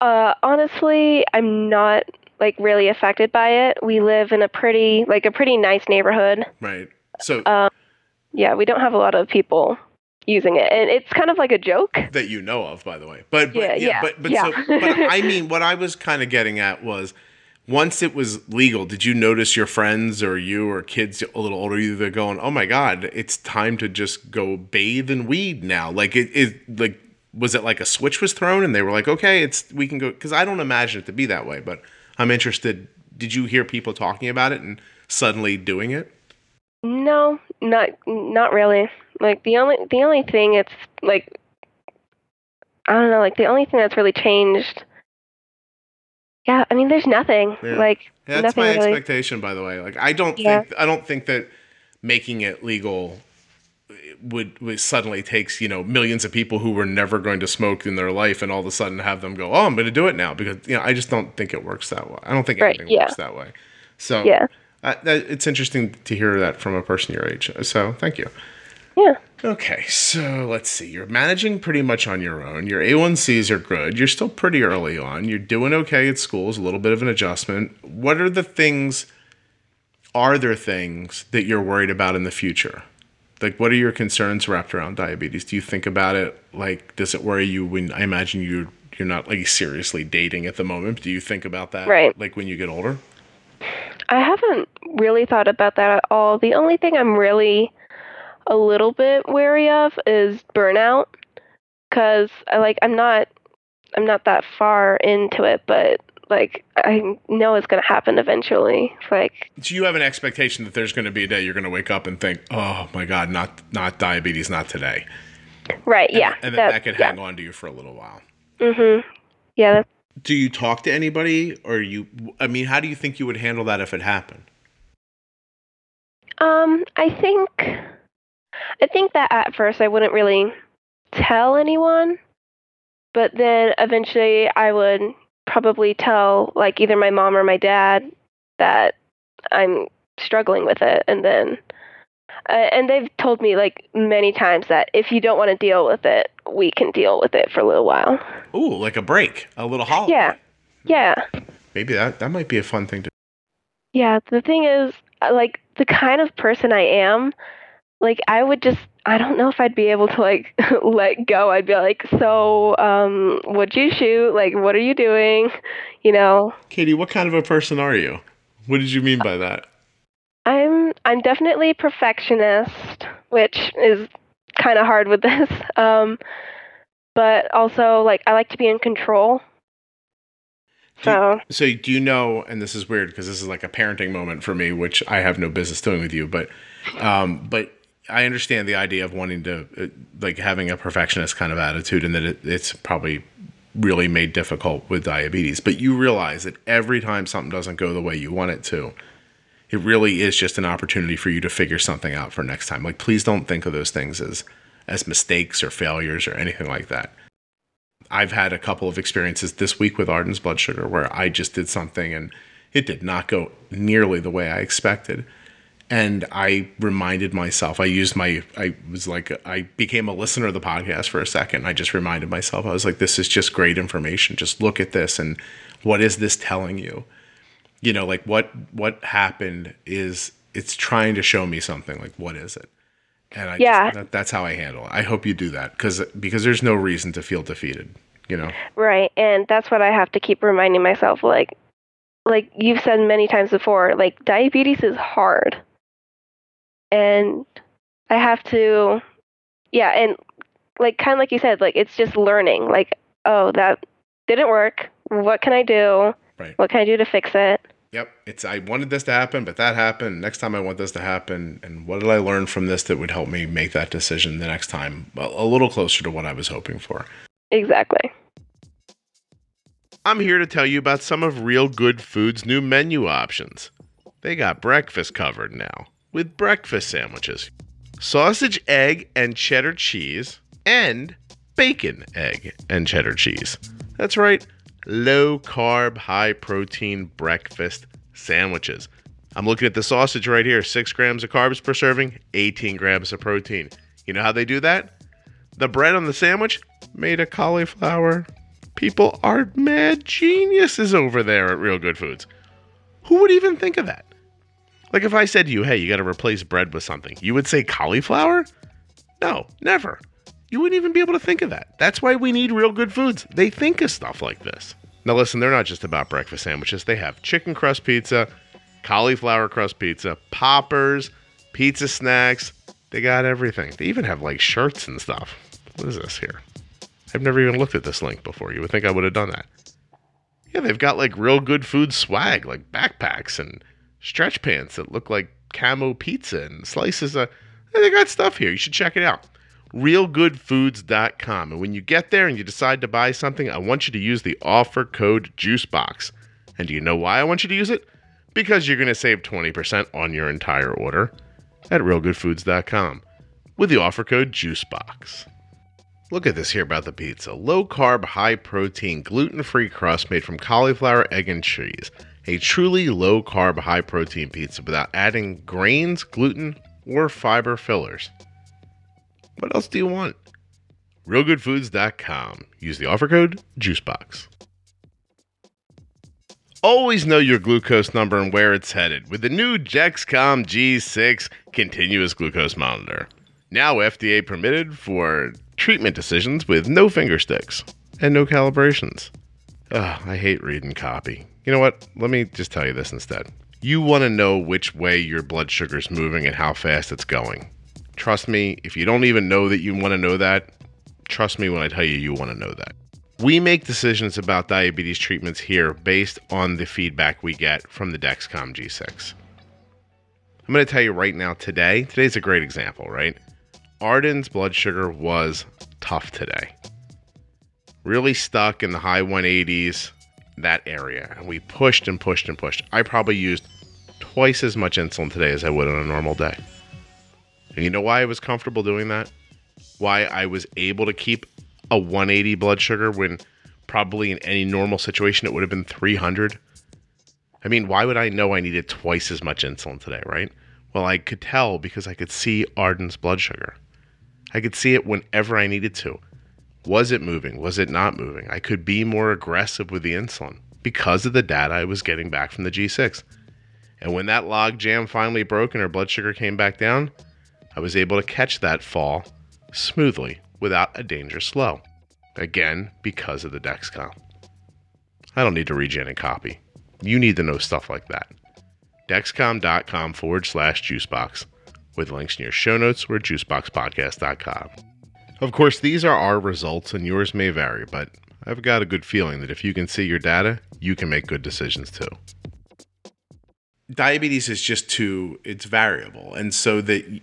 Uh, honestly, I'm not like really affected by it. We live in a pretty like a pretty nice neighborhood.
Right. So
Uh, Yeah, we don't have a lot of people using it, and it's kind of like a joke.
that you know of, by the way. But, but
Yeah,
yeah,
yeah,
but but
yeah.
so but I mean what I was kind of getting at was once it was legal, did you notice your friends or you or kids a little older you they're going, "Oh my god, it's time to just go bathe in weed now." Like it is like was it like a switch was thrown and they were like, "Okay, it's we can go" cuz I don't imagine it to be that way, but I'm interested. Did you hear people talking about it and suddenly doing it?
No, not not really. Like the only the only thing it's like I don't know, like the only thing that's really changed. Yeah, I mean, there's nothing.
Yeah.
Like
That's
nothing
my
really.
expectation, by the way. Like, I don't
Yeah.
think I don't think that making it legal would, would suddenly takes you know millions of people who were never going to smoke in their life and all of a sudden have them go, oh, I'm going to do it now because you know I just don't think it works that way. I don't think
Right,
anything
yeah.
works that way. So
Yeah.
uh, that, it's interesting to hear that from a person your age. So thank you.
Yeah.
Okay, so let's see. You're managing pretty much on your own. Your A1Cs are good. You're still pretty early on. You're doing okay at school. It's a little bit of an adjustment. What are the things, are there things that you're worried about in the future? Like, what are your concerns wrapped around diabetes? Do you think about it? Like, does it worry you when I imagine you you're not like seriously dating at the moment? Do you think about that?
Right.
Like when you get older?
I haven't really thought about that at all. The only thing I'm really a little bit wary of is burnout cuz I like I'm not I'm not that far into it, but like I know it's going to happen eventually. Like
Do you have an expectation that there's going to be a day you're going to wake up and think, "Oh my God, not not diabetes, not today."
right,
And-
yeah.
And then that, could
yeah.
hang on to you for a little while.
Mm-hmm. Yeah, that's
Do you talk to anybody or you I mean, how do you think you would handle that if it happened?
Um, I think I think that at first I wouldn't really tell anyone, but then eventually I would probably tell like either my mom or my dad that I'm struggling with it and then uh, and they've told me like many times that if you don't want to deal with it, we can deal with it for a little while.
Ooh, like a break, a little holiday.
Yeah. Yeah.
Maybe that that might be a fun thing to
Yeah, the thing is, uh, like, the kind of person I am, like I would just I don't know if I'd be able to like let go. I'd be like, "So, um what'd you shoot? Like what are you doing?" You know.
Katie, what kind of a person are you? What did you mean by that?
I'm I'm definitely a perfectionist, which is kind of hard with this. Um but also like I like to be in control. So,
so do you know? And this is weird because this is like a parenting moment for me, which I have no business doing with you. But, um, but I understand the idea of wanting to, uh, like, having a perfectionist kind of attitude, and that it, it's probably really made difficult with diabetes. But you realize that every time something doesn't go the way you want it to, it really is just an opportunity for you to figure something out for next time. Like, please don't think of those things as as mistakes or failures or anything like that. I've had a couple of experiences this week with Arden's blood sugar where I just did something and it did not go nearly the way I expected. And I reminded myself, I used my, I was like, I became a listener of the podcast for a second. I just reminded myself, I was like, this is just great information. Just look at this and what is this telling you? You know, like what, what happened is it's trying to show me something. Like, what is it? And I
Yeah.
just, that, that's how I handle it. I hope you do that because because there's no reason to feel defeated. You know.
right. And that's what I have to keep reminding myself like like you've said many times before, like diabetes is hard. And I have to yeah, and like kind of like you said, like it's just learning. Like, oh, that didn't work. What can I do?
Right.
What can I do to fix it?
Yep. It's I wanted this to happen, but that happened. Next time I want this to happen, and what did I learn from this that would help me make that decision the next time a, a little closer to what I was hoping for.
Exactly.
I'm here to tell you about some of Real Good Food's new menu options. They got breakfast covered now with breakfast sandwiches, sausage, egg, and cheddar cheese, and bacon, egg, and cheddar cheese. That's right, low carb, high protein breakfast sandwiches. I'm looking at the sausage right here 6 grams of carbs per serving, 18 grams of protein. You know how they do that? The bread on the sandwich made of cauliflower. People are mad geniuses over there at Real Good Foods. Who would even think of that? Like if I said to you, hey, you got to replace bread with something, you would say cauliflower? No, never. You wouldn't even be able to think of that. That's why we need Real Good Foods. They think of stuff like this. Now, listen, they're not just about breakfast sandwiches. They have chicken crust pizza, cauliflower crust pizza, poppers, pizza snacks. They got everything. They even have like shirts and stuff. What is this here? I've never even looked at this link before. You would think I would have done that. Yeah, they've got like real good food swag, like backpacks and stretch pants that look like camo pizza and slices of. They got stuff here. You should check it out. RealGoodFoods.com. And when you get there and you decide to buy something, I want you to use the offer code JUICEBOX. And do you know why I want you to use it? Because you're going to save 20% on your entire order at RealGoodFoods.com with the offer code JUICEBOX. Look at this here about the pizza. Low carb, high protein, gluten free crust made from cauliflower, egg, and cheese. A truly low carb, high protein pizza without adding grains, gluten, or fiber fillers. What else do you want? RealGoodFoods.com. Use the offer code JUICEBOX. Always know your glucose number and where it's headed with the new Dexcom G6 continuous glucose monitor. Now FDA permitted for treatment decisions with no finger sticks and no calibrations. Ugh, I hate reading copy. You know what? Let me just tell you this instead. You want to know which way your blood sugar is moving and how fast it's going. Trust me, if you don't even know that you want to know that, trust me when I tell you you want to know that. We make decisions about diabetes treatments here based on the feedback we get from the Dexcom G6. I'm going to tell you right now today, today's a great example, right? Arden's blood sugar was tough today. Really stuck in the high 180s, that area. And we pushed and pushed and pushed. I probably used twice as much insulin today as I would on a normal day. And you know why I was comfortable doing that? Why I was able to keep a 180 blood sugar when probably in any normal situation it would have been 300? I mean, why would I know I needed twice as much insulin today, right? Well, I could tell because I could see Arden's blood sugar. I could see it whenever I needed to. Was it moving? Was it not moving? I could be more aggressive with the insulin because of the data I was getting back from the G6. And when that log jam finally broke and her blood sugar came back down,
I was able to catch that fall smoothly without a dangerous low. Again, because of the Dexcom. I don't need to you any copy. You need to know stuff like that. Dexcom.com forward slash juicebox with links in your show notes or juiceboxpodcast.com. Of course, these are our results and yours may vary, but I've got a good feeling that if you can see your data, you can make good decisions too.
Diabetes is just too it's variable, and so that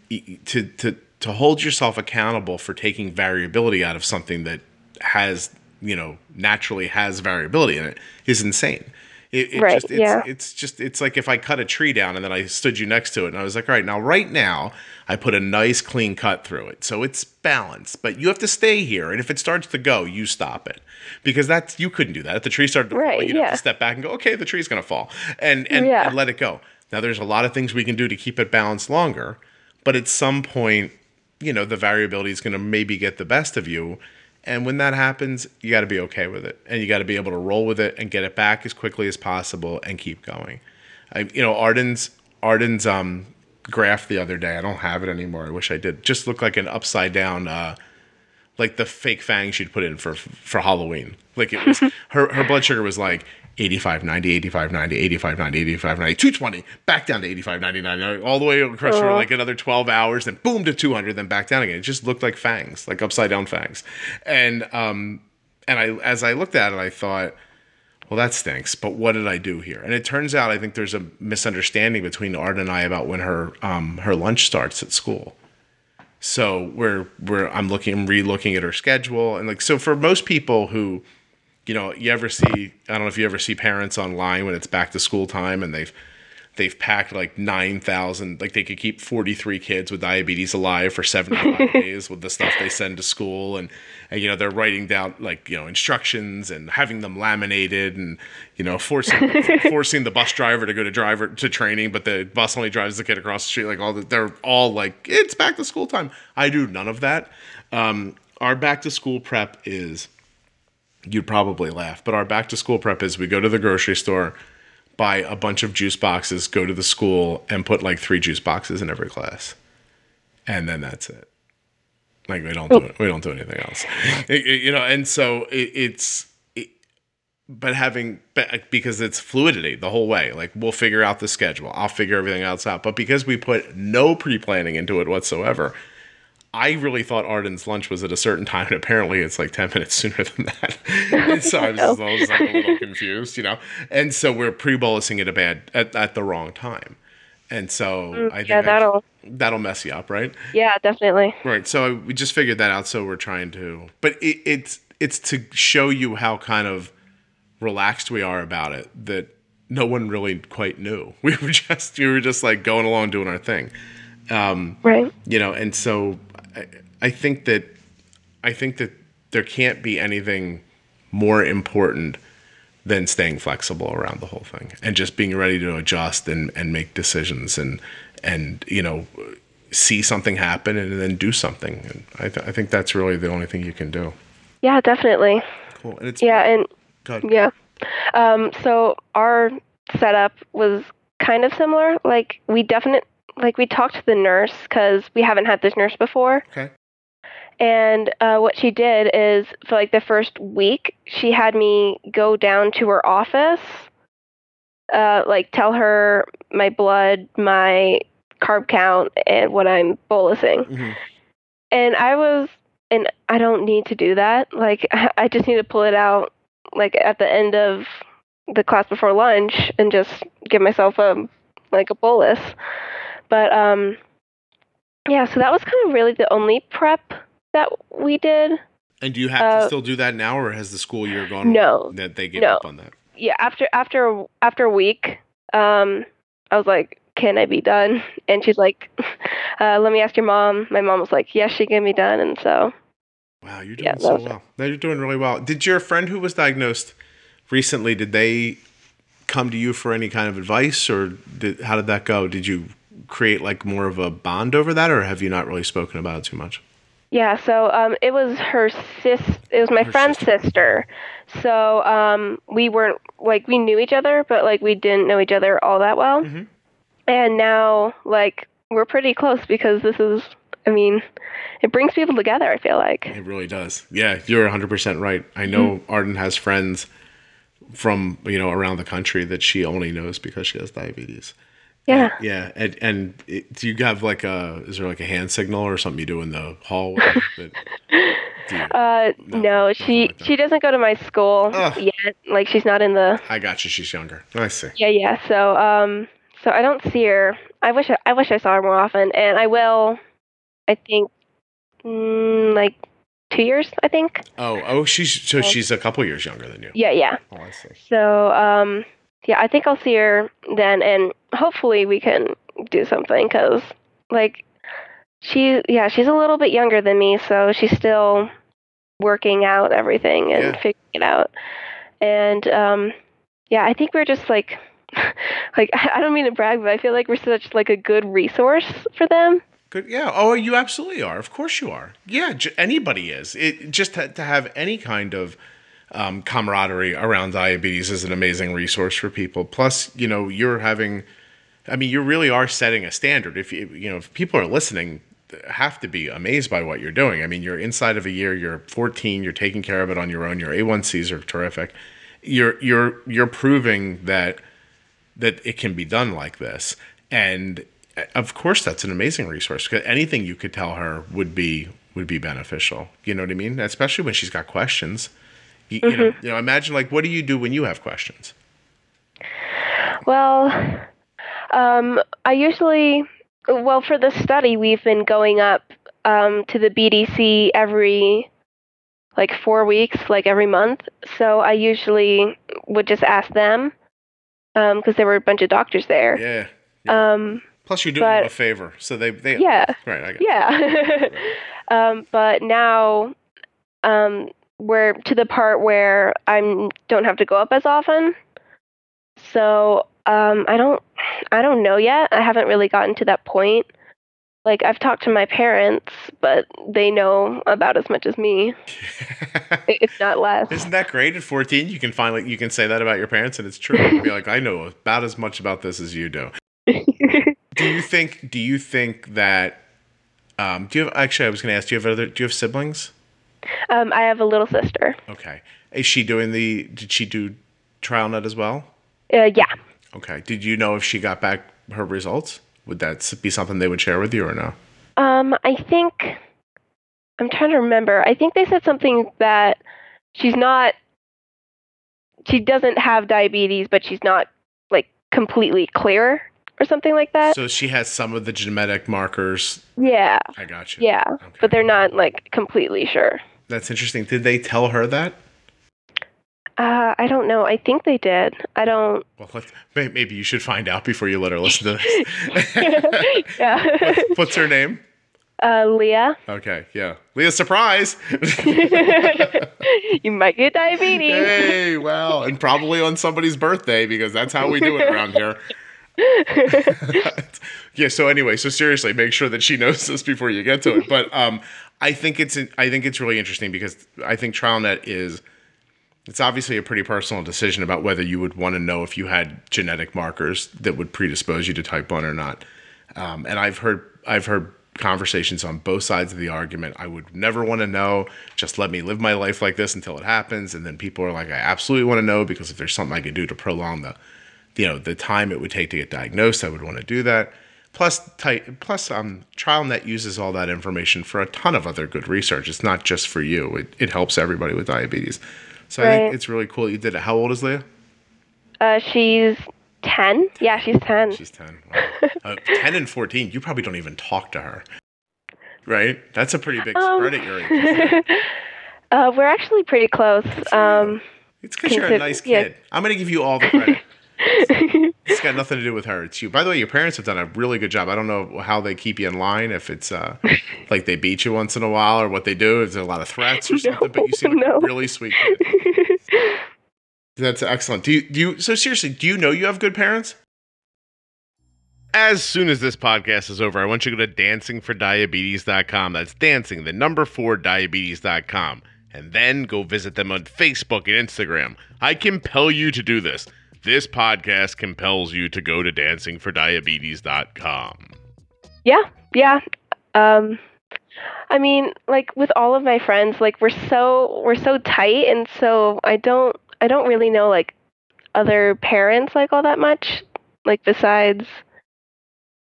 to to to hold yourself accountable for taking variability out of something that has you know naturally has variability in it is insane. It, it
Right,
just, it's,
yeah.
it's just it's like if I cut a tree down and then I stood you next to it and I was like, all right, now right now I put a nice clean cut through it, so it's balanced. But you have to stay here, and if it starts to go, you stop it because that's you couldn't do that. If the tree started to fall, you'd have to step back and go, okay, the tree's gonna fall, and and,
Yeah.
and let it go. Now there's a lot of things we can do to keep it balanced longer, but at some point, you know, the variability is gonna maybe get the best of you. And when that happens, you got to be okay with it, and you got to be able to roll with it and get it back as quickly as possible and keep going. I, you know, Arden's Arden's um, graph the other day. I don't have it anymore. I wish I did. Just looked like an upside down, uh, like the fake fangs she'd put in for for Halloween. Like it was her her blood sugar was like 85, 90, 85, 90, 85, 90, 85, 90, 220, back down to 85, 99, all the way across for like another 12 hours, then boom to 200, then back down again. It just looked like fangs, like upside down fangs. And um, and I as I looked at it, I thought, well, that stinks. But what did I do here? And it turns out I think there's a misunderstanding between Arden and I about when her um, her lunch starts at school. So we're we're I'm looking I'm re-looking at her schedule and like so for most people who you know you ever see I don't know if you ever see parents online when it's back to school time and they've they've packed like 9,000 like they could keep 43 kids with diabetes alive for 75 days with the stuff they send to school. And, and you know they're writing down like you know instructions and having them laminated and you know forcing forcing the bus driver to go to driver to training but the bus only drives the kid across the street like all the, they're all like it's back to school time. I do none of that. Um, our back to school prep is you'd probably laugh. But our back to school prep is we go to the grocery store, buy a bunch of juice boxes, go to the school, and put like three juice boxes in every class, and then that's it. Like we don't do it. We don't do anything else, It- it- you know. And so it, it's. It, but having uh, because it's fluidity the whole way like we'll figure out the schedule i'll figure everything else out but because we put no pre-planning into it whatsoever I really thought Arden's lunch was at a certain time, and apparently it's like 10 minutes sooner than that. and so I was, just, I was like a little confused, you know? And so we're pre bolusing at a bad, at, at the wrong time. And so I think
Mm, yeah,
that-
that'll
that'll mess you up, right?
yeah, definitely.
Right. So we just figured that out. So we're trying to, but it, it's, it's to show you how kind of relaxed we are about it that no one really quite knew. We were just, we were just like going along doing our thing
Right.
you know and so I, I think that i think that there can't be anything more important than staying flexible around the whole thing and just being ready to adjust and, and make decisions and and you know see something happen and then do something and I, th- I think that's really the only thing you can do
Yeah, definitely.
cool and it's
Yeah, and
go ahead.
Yeah. Um, so our setup was kind of similar. Like we definitely like we talked to the nurse because we haven't had this nurse before.
okay
And uh, what she did is for like the first week, she had me go down to her office, uh, like tell her my blood, my carb count, and what I'm bolusing.
Mhm.
And I was, and I don't need to do that. Like I just need to pull it out, like at the end of the class before lunch, and just give myself a like a bolus. But um, yeah. So that was kind of really the only prep that we did.
and do you have to
Uh,
still do that now or has the school year gone
No.
that they gave
No.
up on that
Yeah. After after after a week, um, I was like, "Can I be done?" And she's like, uh, "Let me ask your mom." My mom was like, "Yes, she can be done." And so
Wow, you're doing
Yeah,
so well. No, you're doing really well. Did your friend who was diagnosed recently? Did they come to you for any kind of advice, or did, how did that go? Did you create like more of a bond over that, or have you not really spoken about it too much?
Yeah, so um, it was her sis. It was my
Her
friend's sister. So um, we weren't like we knew each other, but like we didn't know each other all that well.
Mhm.
And now like we're pretty close because this is I mean, it brings people together. I feel like.
It really does. Yeah, you're 100% right. I know
Mm-hmm.
Arden has friends from, you know, around the country that she only knows because she has diabetes.
Yeah.
Yeah, and and it, do you have like a is there like a hand signal or something you do in the hallway? that, you-
Uh,
No,
no, she
like
she doesn't go to my school
Ugh.
yet. Like she's not in the
I got you. She's younger. I see.
yeah yeah. So um so I don't see her. I wish I, I wish I saw her more often, and I will. I think mm, like two years. I think.
Oh, oh, she's so she's a couple years younger than you.
Yeah yeah.
Oh, I see.
So um yeah, I think I'll see her then, and hopefully we can do something because like she yeah she's a little bit younger than me, so she's still working out everything and
Yeah.
figuring it out. And um yeah, I think we're just like like I don't mean to brag, but I feel like we're such like a good resource for them.
Good. Yeah. Oh, you absolutely are. Of course you are. Yeah. J- anybody is. It just to, to have any kind of um, camaraderie around diabetes is an amazing resource for people. Plus, you know, you're having. I mean, you really are setting a standard. If you you know, if people are listening, have to be amazed by what you're doing. I mean, you're inside of a year. You're 14. You're taking care of it on your own. Your A1Cs are terrific. You're you're you're proving that that it can be done like this. And uh, of course, that's an amazing resource because Anything you could tell her would be would be beneficial. You know what I mean? Especially when she's got questions. You, you know, you know. Imagine like, what do you do when you have questions?
Well, um, I usually, well, for the study, we've been going up um, to the BDC every like four weeks, like every month. So I usually would just ask them because there were a bunch of doctors there.
Yeah. yeah.
Um,
Plus, you're doing them a favor, so they they
Yeah.
right. I got
yeah. um, but now um, we're to the part where I don't have to go up as often. So um, I don't I don't know yet. I haven't really gotten to that point. Like I've talked to my parents, but they know about as much as me, if not less.
Isn't that great? At 14, you can finally you can say that about your parents, and it's true. You can be like, I know about as much about this as you do. Do you think? Do you think that? Um, do you have actually? I was going to ask. Do you have other? Do you have siblings?
Um, I have a little sister.
Okay. Is she doing the? Did she do TrialNet as well?
Uh, yeah.
Okay. Did you know if she got back her results? Would that be something they would share with you or no?
Um, I think I'm trying to remember. I think they said something that she's not she doesn't have diabetes, but she's not like completely clear or something like that.
So she has some of the genetic markers.
yeah.
I got you.
Yeah.
Okay.
But they're not like completely sure.
That's interesting. Did they tell her that?
Uh, I don't know. I think they did. I don't.
Well, maybe you should find out before you let her listen to this.
yeah.
What's- What's her name?
uh, Leah,
Okay, yeah. Leah, surprise.
you might get diabetes.
hey, wow. And probably on somebody's birthday because that's how we do it around here. yeah, so anyway, so seriously, make sure that she knows this before you get to it. But um I think it's I think it's really interesting because I think TrialNet is it's obviously a pretty personal decision about whether you would want to know if you had genetic markers that would predispose you to type 1 or not. Um, and I've heard I've heard conversations on both sides of the argument. I would never want to know. Just let me live my life like this until it happens. And then people are like, I absolutely want to know because if there's something I can do to prolong the, you know, the time it would take to get diagnosed, I would want to do that. Plus, type, plus, um, TrialNet uses all that information for a ton of other good research. It's not just for you. It, it helps everybody with diabetes. So I think it's really cool that you did it. How old is Leah?
Uh, she's 10. Yeah, she's 10.
She's 10. Wow. uh, 10 and 14, you probably don't even talk to her. Right? That's a pretty big
Um,
spread at your age.
uh, we're actually pretty close. Um,
It's because you're a nice
yeah.
kid. I'm going to give you all the credit. it's got nothing to do with her. It's you. By the way, your parents have done a really good job. I don't know how they keep you in line, if it's uh, like they beat you once in a while or what they do. Is there a lot of threats or something? but you seem like
no.
a really sweet kid. That's excellent. Do you, do you, so seriously, do you know you have good parents?
As soon as this podcast is over, I want you to go to dancingfordiabetes.com. That's dancing, the number four diabetes.com. And then go visit them on Facebook and Instagram. I compel you to do this. This podcast compels you to go to dancingfordiabetes.com.
yeah, yeah. Um, I mean, like with all of my friends, like we're so we're so tight, and so I don't I don't really know like other parents like all that much, like besides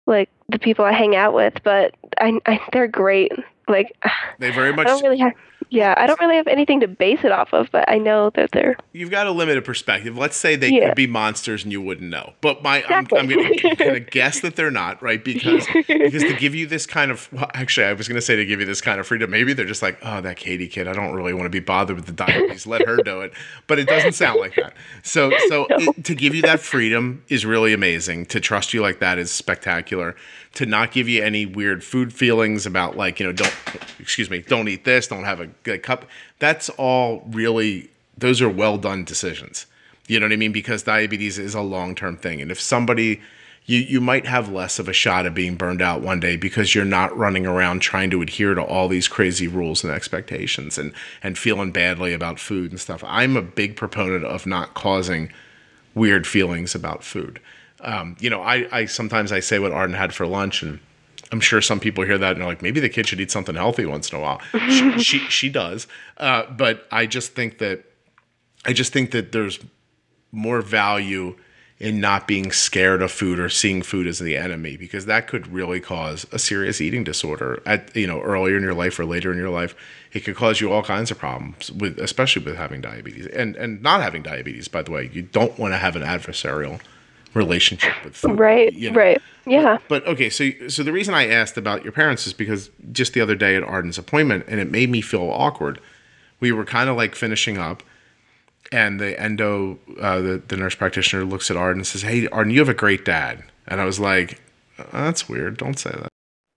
like the people I hang out with. But I, I they're great. Like
They very
I
much
don't really have yeah I don't really have anything to base it off of, but I know that they're
you've got a limited perspective. Let's say they
Yeah.
could be monsters and you wouldn't know. But my
Exactly.
I'm, I'm gonna, gonna guess that they're not, right? Because because to give you this kind of well, actually I was gonna say to give you this kind of freedom, maybe they're just like, oh that Katie kid, I don't really want to be bothered with the diabetes. Let her do it. But it doesn't sound like that. So so it, to give you that freedom is really amazing. To trust you like that is spectacular. To not give you any weird food feelings about like, you know, don't excuse me, don't eat this, don't have a good cup. That's all really those are well done decisions. You know what I mean? Because diabetes is a long term thing. And if somebody, you, you might have less of a shot of being burned out one day because you're not running around trying to adhere to all these crazy rules and expectations and, and feeling badly about food and stuff. I'm a big proponent of not causing weird feelings about food. Um, you know, I, I sometimes I say what Arden had for lunch and I'm sure some people hear that and are like, maybe the kid should eat something healthy once in a while. she, she, she does. Uh, but I just think that I just think that there's more value in not being scared of food or seeing food as the enemy because that could really cause a serious eating disorder at you know earlier in your life or later in your life it could cause you all kinds of problems with especially with having diabetes and and not having diabetes by the way you don't want to have an adversarial relationship with food
right
you know?
right yeah
But okay, so so the reason I asked about your parents is because just the other day at Arden's appointment, and it made me feel awkward. We were kind of like finishing up, and the endo, uh, the the nurse practitioner looks at Arden and says, "Hey, Arden, you have a great dad." And I was like, "Uh, "That's weird. Don't say that."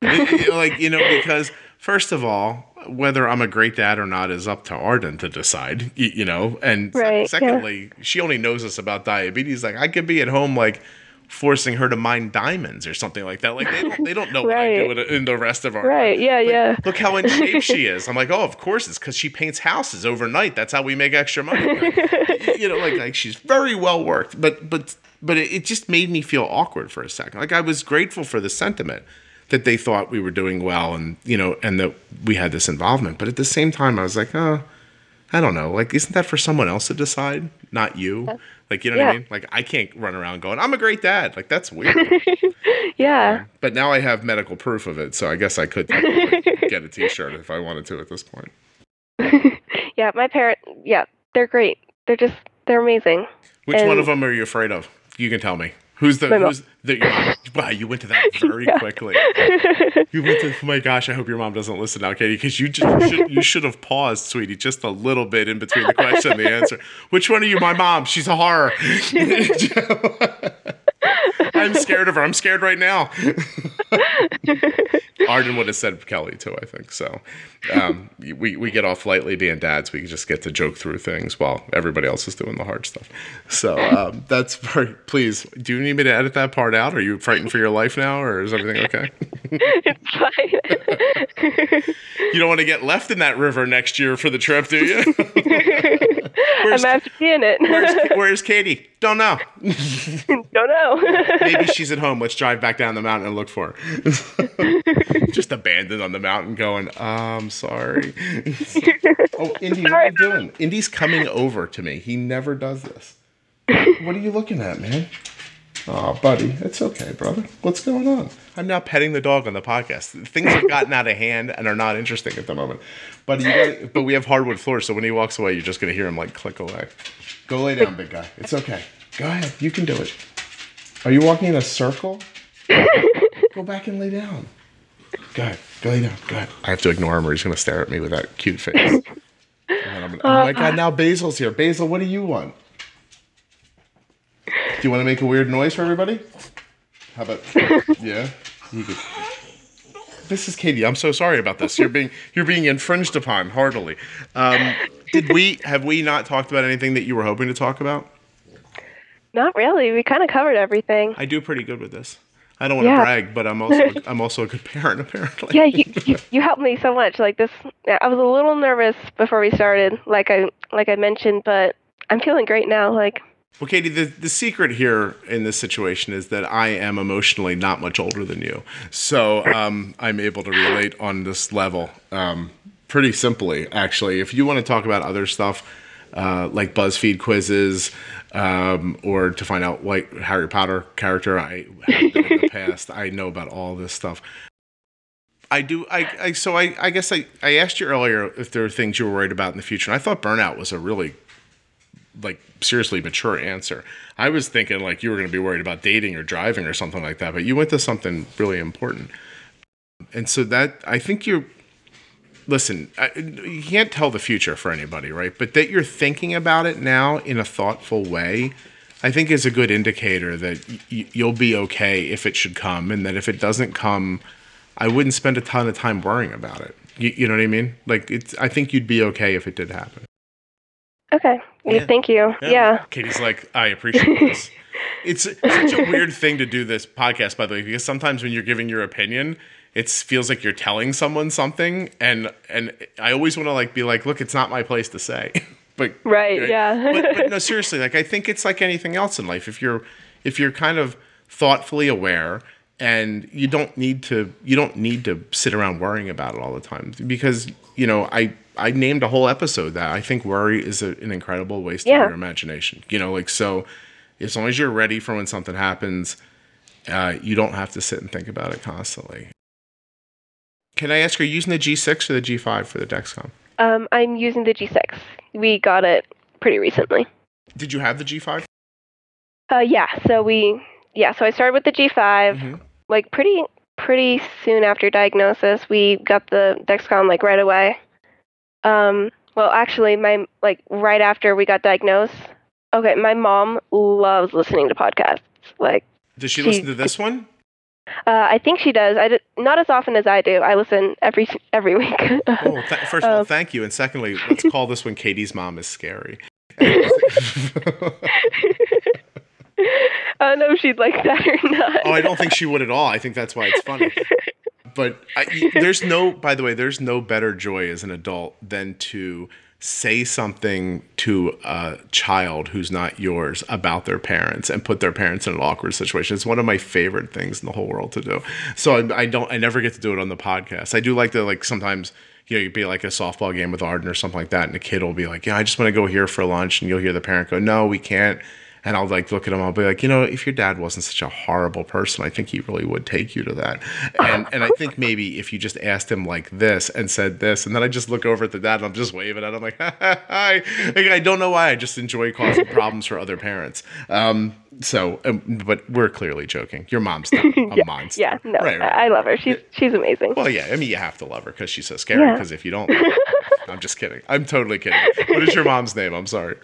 Like you know, because first of all, whether I'm a great dad or not is up to Arden to decide. You, know, and
Right, yeah.
secondly, she only knows us about diabetes. Like I could be at home like forcing her to mine diamonds or something like that. Like they don't, they don't know what I do
Right.
in, in the rest of our
right yeah
Like,
yeah
Look how in shape she is. I'm like, oh, of course it's because she paints houses overnight. That's how we make extra money. Like, you know, like like she's very well worked. But but but it, it just made me feel awkward for a second. Like I was grateful for the sentiment that they thought we were doing well and you know and that we had this involvement. But at the same time, I was like, oh, I don't know. Like, isn't that for someone else to decide, not you? Like, you know what I mean? Like, I can't run around going, I'm a great dad. Like, that's weird.
yeah um,
but now I have medical proof of it, so I guess I could get a T-shirt if I wanted to at this point.
yeah my parent yeah they're great they're just they're amazing
Which one of them are you afraid of? You can tell me. Who's the who's mom? Wow, you went to that very
Yeah.
quickly. You went to. Oh my gosh! I hope your mom doesn't listen now, Katie, because you just should, you should have paused, sweetie, just a little bit in between the question and the answer. Which one are you? My mom. She's a horror. I'm scared of her. I'm scared right now. Arden would have said Kelly too, I think. So um, we we get off lightly being dads. We just get to joke through things while everybody else is doing the hard stuff. So um, that's very. Please, do you need me to edit that part out? Are you frightened for your life now, or is everything okay?
it's fine
You don't want to get left in that river next year for the trip, do you? Where's,
to be in it
where's, where's Katie? Don't know.
don't know
Maybe she's at home. Let's drive back down the mountain and look for her. Just abandoned on the mountain, going, "I'm sorry." oh, Indy, what are you doing? Indy's coming over to me. He never does this. What are you looking at, man? Oh, buddy, it's okay, brother. What's going on? I'm now petting the dog on the podcast. Things have gotten out of hand and are not interesting at the moment. But you got, but we have hardwood floors, so when he walks away, you're just gonna hear him like click away. Go lay down, big guy. It's okay. Go ahead. You can do it. Are you walking in a circle? Go back and lay down. Go ahead. Go lay down. Go ahead. I have to ignore him or he's going to stare at me with that cute face. And I'm gonna- uh, oh my God, now Basil's here. Basil, what do you want? Do you want to make a weird noise for everybody? How about, yeah? This is Katie. I'm so sorry about this. You're being you're being infringed upon heartily. Um, did we have we not talked about anything that you were hoping to talk about?
not really we kind of covered everything
I do pretty good with this. I don't want to
Yeah.
brag, but I'm also I'm also a good parent apparently.
yeah you, you you helped me so much like this i was a little nervous before we started like i like i mentioned but i'm feeling great now like
Well, Katie, the, the secret here in this situation is that I am emotionally not much older than you. So um, I'm able to relate on this level um, pretty simply, actually. If you want to talk about other stuff, uh, like BuzzFeed quizzes, um, or to find out what Harry Potter character I have been in the past, I know about all this stuff. I do. I, I so I, I guess I, I asked you earlier if there are things you were worried about in the future, and I thought burnout was a really like seriously mature answer. I was thinking like you were going to be worried about dating or driving or something like that, but you went to something really important. And so that I think you're listen, I, you can't tell the future for anybody, right? But that you're thinking about it now in a thoughtful way, I think is a good indicator that y- you'll be okay if it should come, and that if it doesn't come, I wouldn't spend a ton of time worrying about it. You, you know what I mean? Like it's, I think you'd be okay if it did happen.
Okay.
Yeah.
Thank you. Yeah.
Katie's like, I appreciate this. it's such a weird thing to do this podcast, by the way, because sometimes when you're giving your opinion, it feels like you're telling someone something, and and I always want to like be like, look, it's not my place to say, but
Right. Yeah.
but, but no, seriously, like I think it's like anything else in life. If you're if you're kind of thoughtfully aware and you don't need to you don't need to sit around worrying about it all the time because you know I I named a whole episode that I think worry is a, an incredible waste
Yeah.
of your imagination. You know, like so as long as you're ready for when something happens, uh, you don't have to sit and think about it constantly. Can I ask, are you using the G6 or the G5 for the Dexcom?
um, I'm using the G6. We got it pretty recently.
Did you have the G5?
Uh, yeah. So we, yeah. So I started with the G5.
Mhm.
Like pretty, pretty soon after diagnosis, we got the Dexcom like right away. Um. Well, actually, my like right after we got diagnosed. Okay, my mom loves listening to podcasts. Like,
Does she
She-
listen to this one?
uh, I think she does. I d- not as often as I do. I listen every every week.
Oh, th- first of all,
Um,
thank you, and secondly, let's call this one Katie's mom is scary.
I don't know if she'd like that or not.
oh, I don't think she would at all. I think that's why it's funny. But I, there's no, by the way, there's no better joy as an adult than to say something to a child who's not yours about their parents and put their parents in an awkward situation. It's one of my favorite things in the whole world to do. So I, I don't, I never get to do it on the podcast. I do like to like sometimes. You know, you'd be like a softball game with Arden or something like that, and a kid will be like, "Yeah, I just want to go here for lunch," and you'll hear the parent go, "No, we can't." And I'll like look at him. I'll be like, you know, if your dad wasn't such a horrible person, I think he really would take you to that. And and I think maybe if you just asked him like this and said this, and then I just look over at the dad and I'm just waving at him like, hi. Like, I don't know why. I just enjoy causing problems for other parents. Um, so, um, but we're clearly joking. Your mom's not a monster.
yeah, no,
Right, right.
I love her. She's she's amazing.
Well, yeah. I mean, you have to love her because she's so scary.
Yeah.
Because if you don't, I'm just kidding. I'm totally kidding. What is your mom's name? I'm sorry.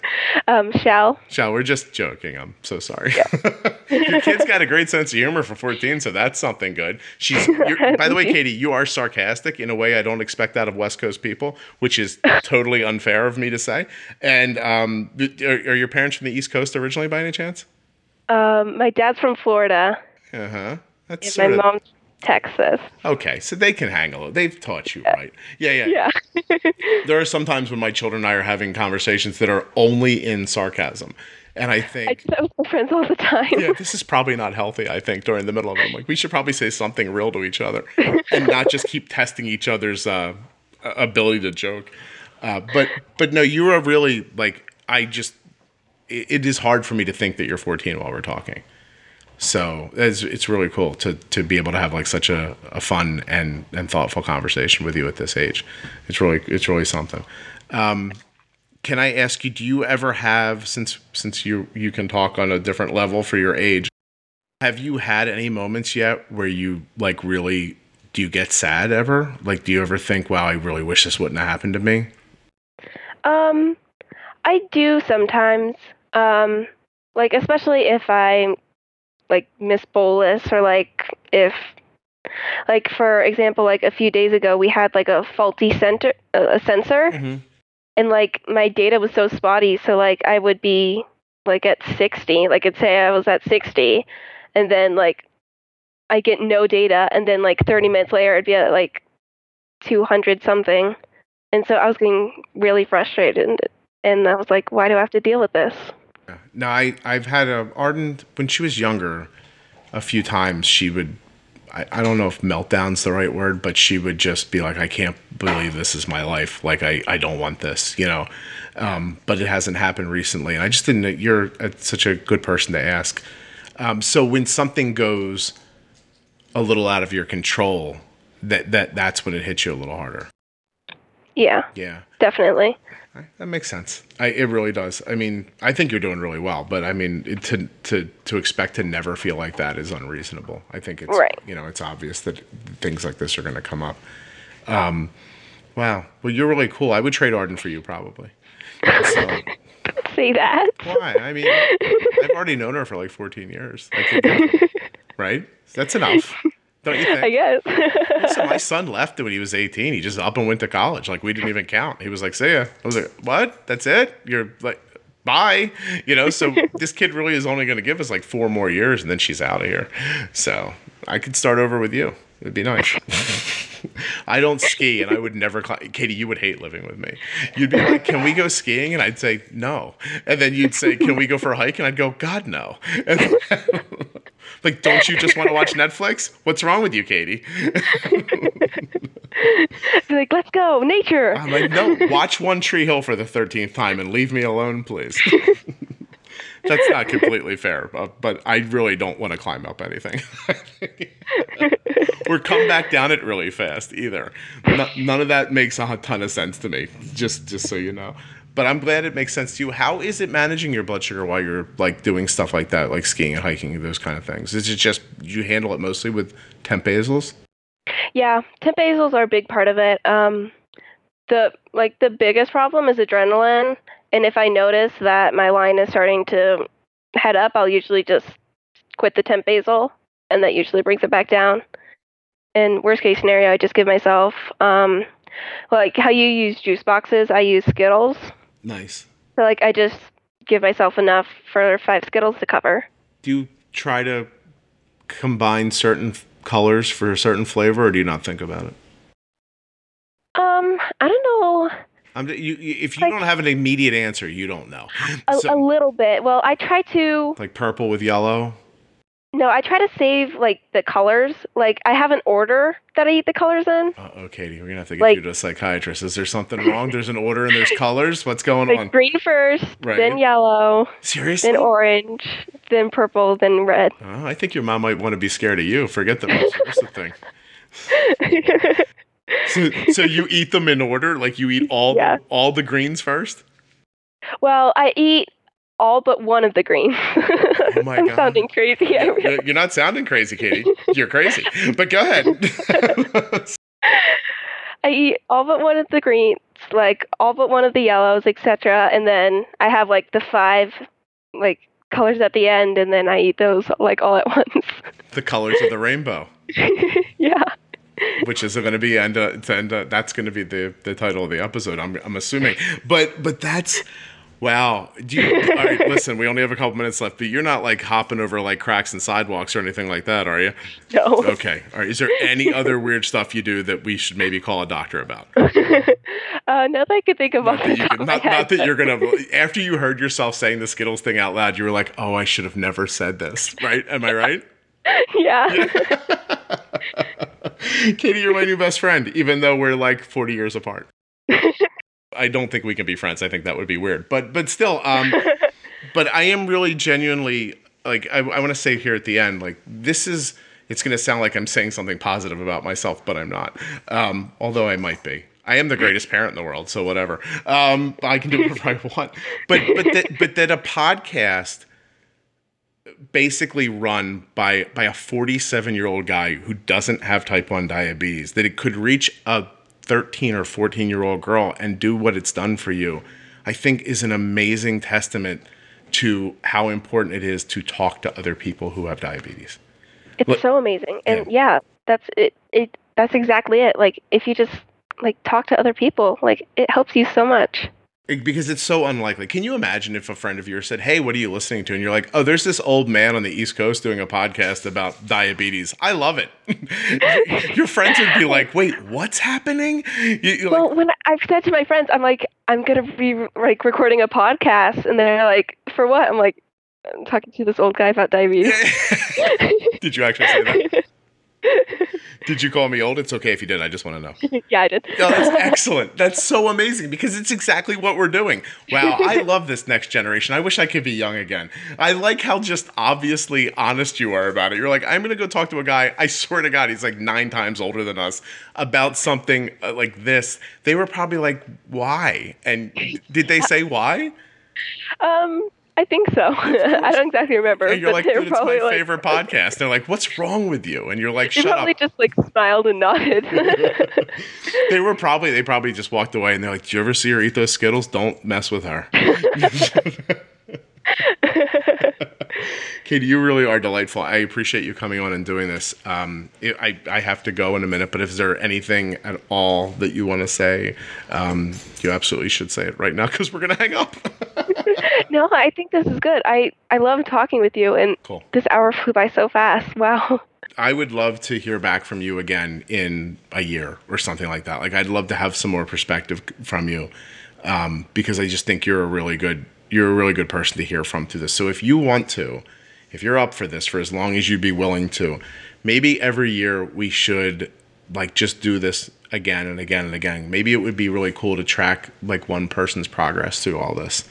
Um, Shell.
Shall we're just joking. I'm so sorry. Your kid's got a great sense of humor for 14, so that's something good. She's you're, by the way, Katie, you are sarcastic in a way I don't expect out of West Coast people, which is totally unfair of me to say. And um, are, are your parents from the East Coast originally, by any chance?
Um, my dad's from Florida.
Uh huh. That's
my mom's Texas.
okay. So they can hang a little. They've taught you right. Yeah, yeah.
Yeah.
There are some times when my children and I are having conversations that are only in sarcasm, and I think
I do that with my friends all the time.
yeah, this is probably not healthy. I think during the middle of it, like we should probably say something real to each other, and not just keep testing each other's uh, ability to joke. Uh, but but no, you are really like I just. It, it is hard for me to think that you're 14 while we're talking. So it's, it's really cool to to be able to have like such a, a fun and, and thoughtful conversation with you at this age. It's really it's really something. Um, can I ask you, do you ever have since since you you can talk on a different level for your age, have you had any moments yet where you like really do you get sad ever? Like do you ever think, wow, I really wish this wouldn't have happened to me?
Um, I do sometimes. Um, like especially if I like miss bolus or like if like for example like a few days ago we had like a faulty center uh, a sensor.
Mm-hmm.
and like my data was so spotty so like I would be like at 60 like it'd say I was at 60 and then like I get no data and then like 30 minutes later it'd be at like 200 something. And so I was getting really frustrated and, and I was like why do I have to deal with this
No, I I've had a Arden when she was younger. A few times she would. I, I don't know if meltdown's the right word, but she would just be like, "I can't believe this is my life. Like, I, I don't want this," you know. Um, but it hasn't happened recently, and I just didn't. You're such a good person to ask. Um, so when something goes a little out of your control, that that that's when it hits you a little harder.
Yeah,
Yeah.
definitely.
That makes sense. I, it really does. I mean, I think you're doing really well, but I mean, it, to to to expect to never feel like that is unreasonable. I think it's
Right.
you know it's obvious that things like this are going to come up. Um, wow. Well, you're really cool. I would trade Arden for you probably. So,
Say that.
why? I mean, I've already known her for like 14 years. Get- right? That's enough, don't you think?
I guess.
So my son left when he was 18. He just up and went to college. Like we didn't even count. He was like, "See ya." I was like, "What? That's it? You're like, bye." You know. So this kid really is only going to give us like four more years, and then she's out of here. So I could start over with you. It'd be nice. I don't ski, and I would never. Cl- Katie, you would hate living with me. You'd be like, "Can we go skiing?" And I'd say no. And then you'd say, "Can we go for a hike?" And I'd go, "God, no." Like, don't you just want to watch Netflix? What's wrong with you, Katie?
like, let's go, nature.
I'm like, no, watch One Tree Hill for the 13th time and leave me alone, please. That's not completely fair, but, but I really don't want to climb up anything. or come back down it really fast either. No, none of that makes a ton of sense to me, just just so you know. But I'm glad it makes sense to you. How is it managing your blood sugar while you're like doing stuff like that, like skiing and hiking and those kind of things? Is it just you handle it mostly with temp basals?
Yeah, temp basals are a big part of it. Um, the like the biggest problem is adrenaline, and if I notice that my line is starting to head up, I'll usually just quit the temp basal, and that usually brings it back down. In worst case scenario, I just give myself um, like how you use juice boxes. I use Skittles,
Nice.
so like I just give myself enough for five Skittles to cover.
do you try to combine certain f- colors for a certain flavor, or do you not think about it?
Um, I don't know.
I'm, you, you- if you
Like-
don't have an immediate answer, you don't know.
A,
So-
a little bit. Well, I try to.
like purple with yellow.
No, I try to save like the colors. Like I have an order that I eat the colors in.
Uh oh, Katie, we're gonna have to get
Like-
you to a psychiatrist. Is there something wrong? There's an order and there's colors. What's going
Like
on?
green first,
Right.
then yellow,
Seriously?
then orange, then purple, then red.
Oh, I think your mom might want to be scared of you. Forget the thing. So, so you eat them in order? Like you eat all
Yeah.
all the greens first?
well, I eat all but one of the greens.
Oh my
I'm
God.
sounding crazy.
You're you're not sounding crazy, Katie. You're crazy. But go ahead.
I eat all but one of the greens, like all but one of the yellows, etc. And then I have like the five like colors at the end, and then I eat those like all at once.
the colors of the rainbow,
yeah.
which is going to be end. Uh, to end uh, that's going to be the the title of the episode. I'm I'm assuming. But but that's. Wow. Do you, all right, listen, we only have a couple minutes left, but you're not like hopping over like cracks and sidewalks or anything like that, are you?
No.
Okay. All right. Is there any other weird stuff you do that we should maybe call a doctor about?
uh, not that I could think of
Not that, you could,
of my
not, not that you're gonna. After you heard yourself saying the Skittles thing out loud, you were like, "Oh, I should have never said this." Right? Am I right?
Yeah.
Katie, you're my new best friend, even though we're like 40 years apart. I don't think we can be friends. I think that would be weird. But but still, um, but I am really genuinely like I, I want to say here at the end, like this is. It's going to sound like I'm saying something positive about myself, but I'm not. Um, although I might be. I am the greatest parent in the world, so whatever. Um, I can do whatever I want. But but that but that a podcast basically run by by a 47 year old guy who doesn't have type 1 diabetes that it could reach a 13 or 14 year old girl and do what it's done for you i think is an amazing testament to how important it is to talk to other people who have diabetes
It's
Look-
so amazing. And yeah. that's it it that's exactly it. Like if you just like talk to other people, like it helps you so much.
Because it's so unlikely. Can you imagine if a friend of yours said, Hey, what are you listening to? And you're like, Oh, there's this old man on the East Coast doing a podcast about diabetes. I love it. Your friends would be like, Wait, what's happening? You, you're like,
Well, when I've said to my friends, I'm like, I'm gonna be like recording a podcast, and they're like, for what? I'm like, I'm talking to this old guy about diabetes.
Did you actually say that? Did you call me old? It's okay if you did. I just want to know.
yeah, I did.
Oh, that's excellent. That's so amazing because it's exactly what we're doing. Wow, I love this next generation. I wish I could be young again. I like how just obviously honest you are about it. You're like, I'm going to go talk to a guy, I swear to God, he's like nine times older than us, about something uh, like this. They were probably like, why? And did they say why?
Um, I think so. I don't exactly remember.
And you're like, dude, it's my
like,
favorite podcast. They're like, what's wrong with you? And you're like, shut up.
probably just like smiled and nodded.
They were probably they probably just walked away and they're like, do you ever see her eat those Skittles? Don't mess with her." Katie, you really are delightful. I appreciate you coming on and doing this. Um, it, I I have to go in a minute, but if there anything at all that you want to say, um, you absolutely should say it right now because we're gonna hang up.
no, I think this is good. I I love talking with you, and
cool.
this hour flew by so fast. Wow.
I would love to hear back from you again in a year or something like that. Like I'd love to have some more perspective from you um, because I just think you're a really good you're a really good person to hear from through this. So if you want to, if you're up for this for as long as you'd be willing to, maybe every year we should like just do this again and again and again. Maybe it would be really cool to track like one person's progress through all this.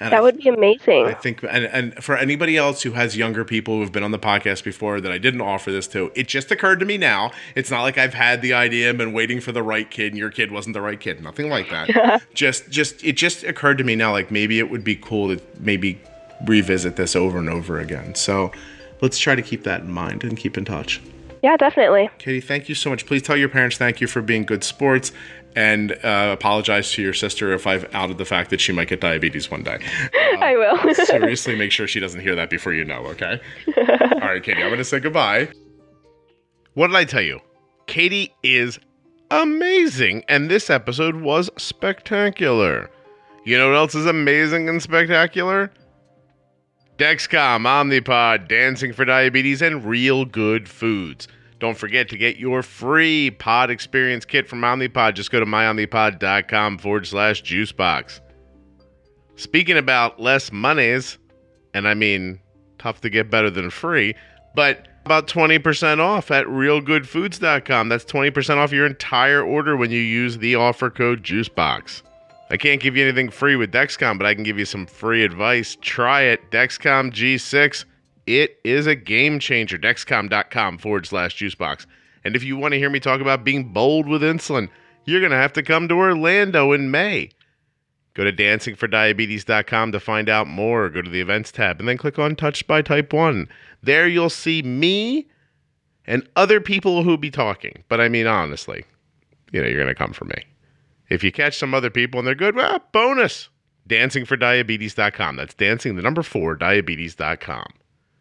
And
That would be amazing.
I think, and, and for anybody else who has younger people who've been on the podcast before that I didn't offer this to, it just occurred to me now. It's not like I've had the idea and been waiting for the right kid, and your kid wasn't the right kid. Nothing like that. just, just it just occurred to me now. Like maybe it would be cool to maybe revisit this over and over again. So let's try to keep that in mind and keep in touch.
yeah, definitely.
Katie, thank you so much. Please tell your parents thank you for being good sports. And uh, apologize to your sister if I've outed the fact that she might get diabetes one day.
I will.
seriously make sure she doesn't hear that before you know, okay? All right, Katie, I'm going to say goodbye.
What did I tell you? Katie is amazing, and this episode was spectacular. You know what else is amazing and spectacular? Dexcom, Omnipod, Dancing for Diabetes, and Real Good Foods. Don't forget to get your free pod experience kit from Omnipod. Just go to myomnipod.com forward slash juicebox. Speaking about less monies, and I mean tough to get better than free, but about 20% off at realgoodfoods.com. That's 20% off your entire order when you use the offer code JUICEBOX. I can't give you anything free with Dexcom, but I can give you some free advice. Try it. Dexcom G6. It is a game changer. Dexcom.com forward slash juicebox. And if you want to hear me talk about being bold with insulin, you're going to have to come to Orlando in May. Go to dancingfordiabetes.com to find out more. Go to the events tab and then click on Touched by Type 1. There you'll see me and other people who'll be talking. But I mean, honestly, you know, you're going to come for me. If you catch some other people and they're good, well, bonus. Dancingfordiabetes.com. That's dancing the number four diabetes.com.